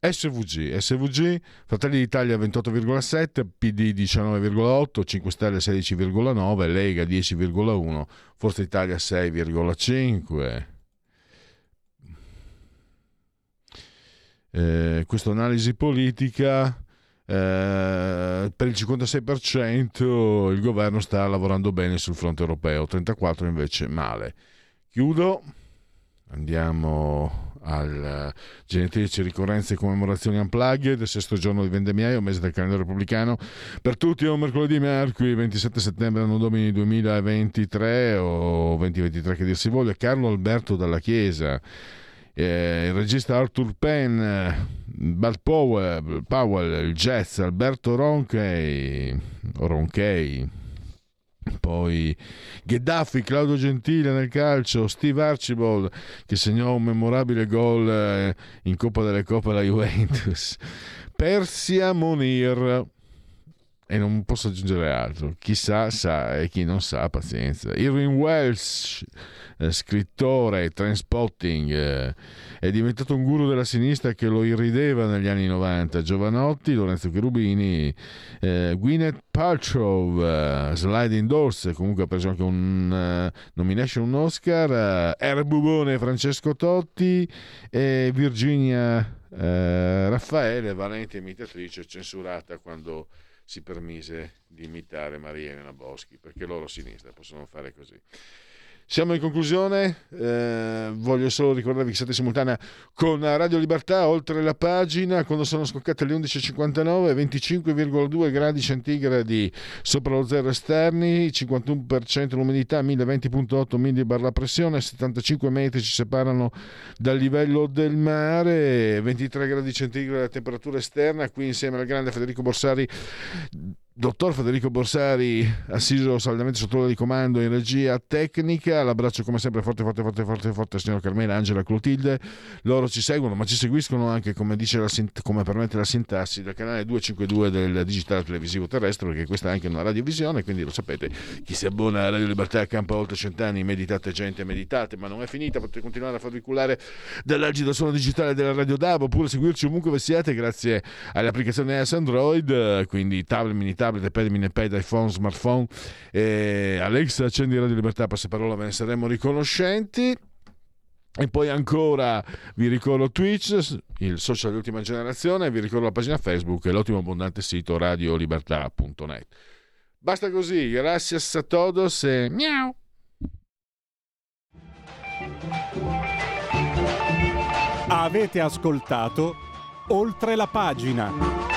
SVG, SVG, Fratelli d'Italia 28,7, PD 19,8, 5 Stelle 16,9, Lega 10,1, Forza Italia 6,5. Eh, questa analisi politica eh, per il 56% il governo sta lavorando bene sul fronte europeo, 34% invece male. Chiudo, andiamo al genetrici ricorrenze e commemorazioni unplugged del sesto giorno di vendemmiaio, mese del calendario repubblicano. Per tutti è un mercoledì mercoledì 27 settembre anno domini 2023 o 2023 che dir si voglia. Carlo Alberto dalla Chiesa eh, il regista Arthur Penn, Bud Powell, Powell, il jazz Alberto Ronchey, Ronchey. Poi Gheddafi, Claudio Gentile nel calcio, Steve Archibald che segnò un memorabile gol eh, in Coppa delle Coppe alla Juventus, Persia Monir e non posso aggiungere altro. Chi sa, sa e chi non sa, pazienza. Irving Welsh, eh, scrittore, transpotting, eh, è diventato un guru della sinistra che lo irrideva negli anni 90. Giovanotti, Lorenzo Cherubini, eh, Gwyneth Paltrow, uh, Sliding Doors, comunque ha preso anche un uh, nomination, un Oscar, uh, Erbubone, Francesco Totti e Virginia Raffaele, valente imitatrice, censurata quando si permise di imitare Maria Elena Boschi, perché loro a sinistra possono fare così. Siamo in conclusione, eh, voglio solo ricordarvi che siete simultanea con Radio Libertà, oltre la pagina, quando sono scoccate le 11.59, 25,2 gradi centigradi sopra lo zero esterni, 51% l'umidità, 1020.8 millibar la pressione, 75 metri ci separano dal livello del mare, 23 gradi centigradi la temperatura esterna, qui insieme al grande Federico Borsari dottor Federico Borsari, assiso saldamente sotto l'ora di comando in regia tecnica. L'abbraccio come sempre forte, forte, forte, forte, forte signor Carmela, Angela, Clotilde. Loro ci seguono, ma ci seguiscono anche, come, dice la, come permette la sintassi, dal canale 252 del digitale televisivo terrestre, perché questa è anche una radiovisione, quindi lo sapete, chi si abbona a Radio Libertà accampa oltre cent'anni, meditate gente, meditate, ma non è finita, potete continuare a farvi cullare dall'agido suono digitale della Radio DAB, oppure seguirci ovunque siate grazie alle applicazioni iOS Android, quindi tablet, mini tablet, iPad, mini iPad, iPhone, smartphone. Eh, Alexa, accendi Radio Libertà, passaparola, ve ne saremo riconoscenti. E poi ancora vi ricordo Twitch, il social di ultima generazione, vi ricordo la pagina Facebook e l'ottimo abbondante sito radiolibertà.net. Basta così, gracias a todos e miau! Avete ascoltato oltre la pagina.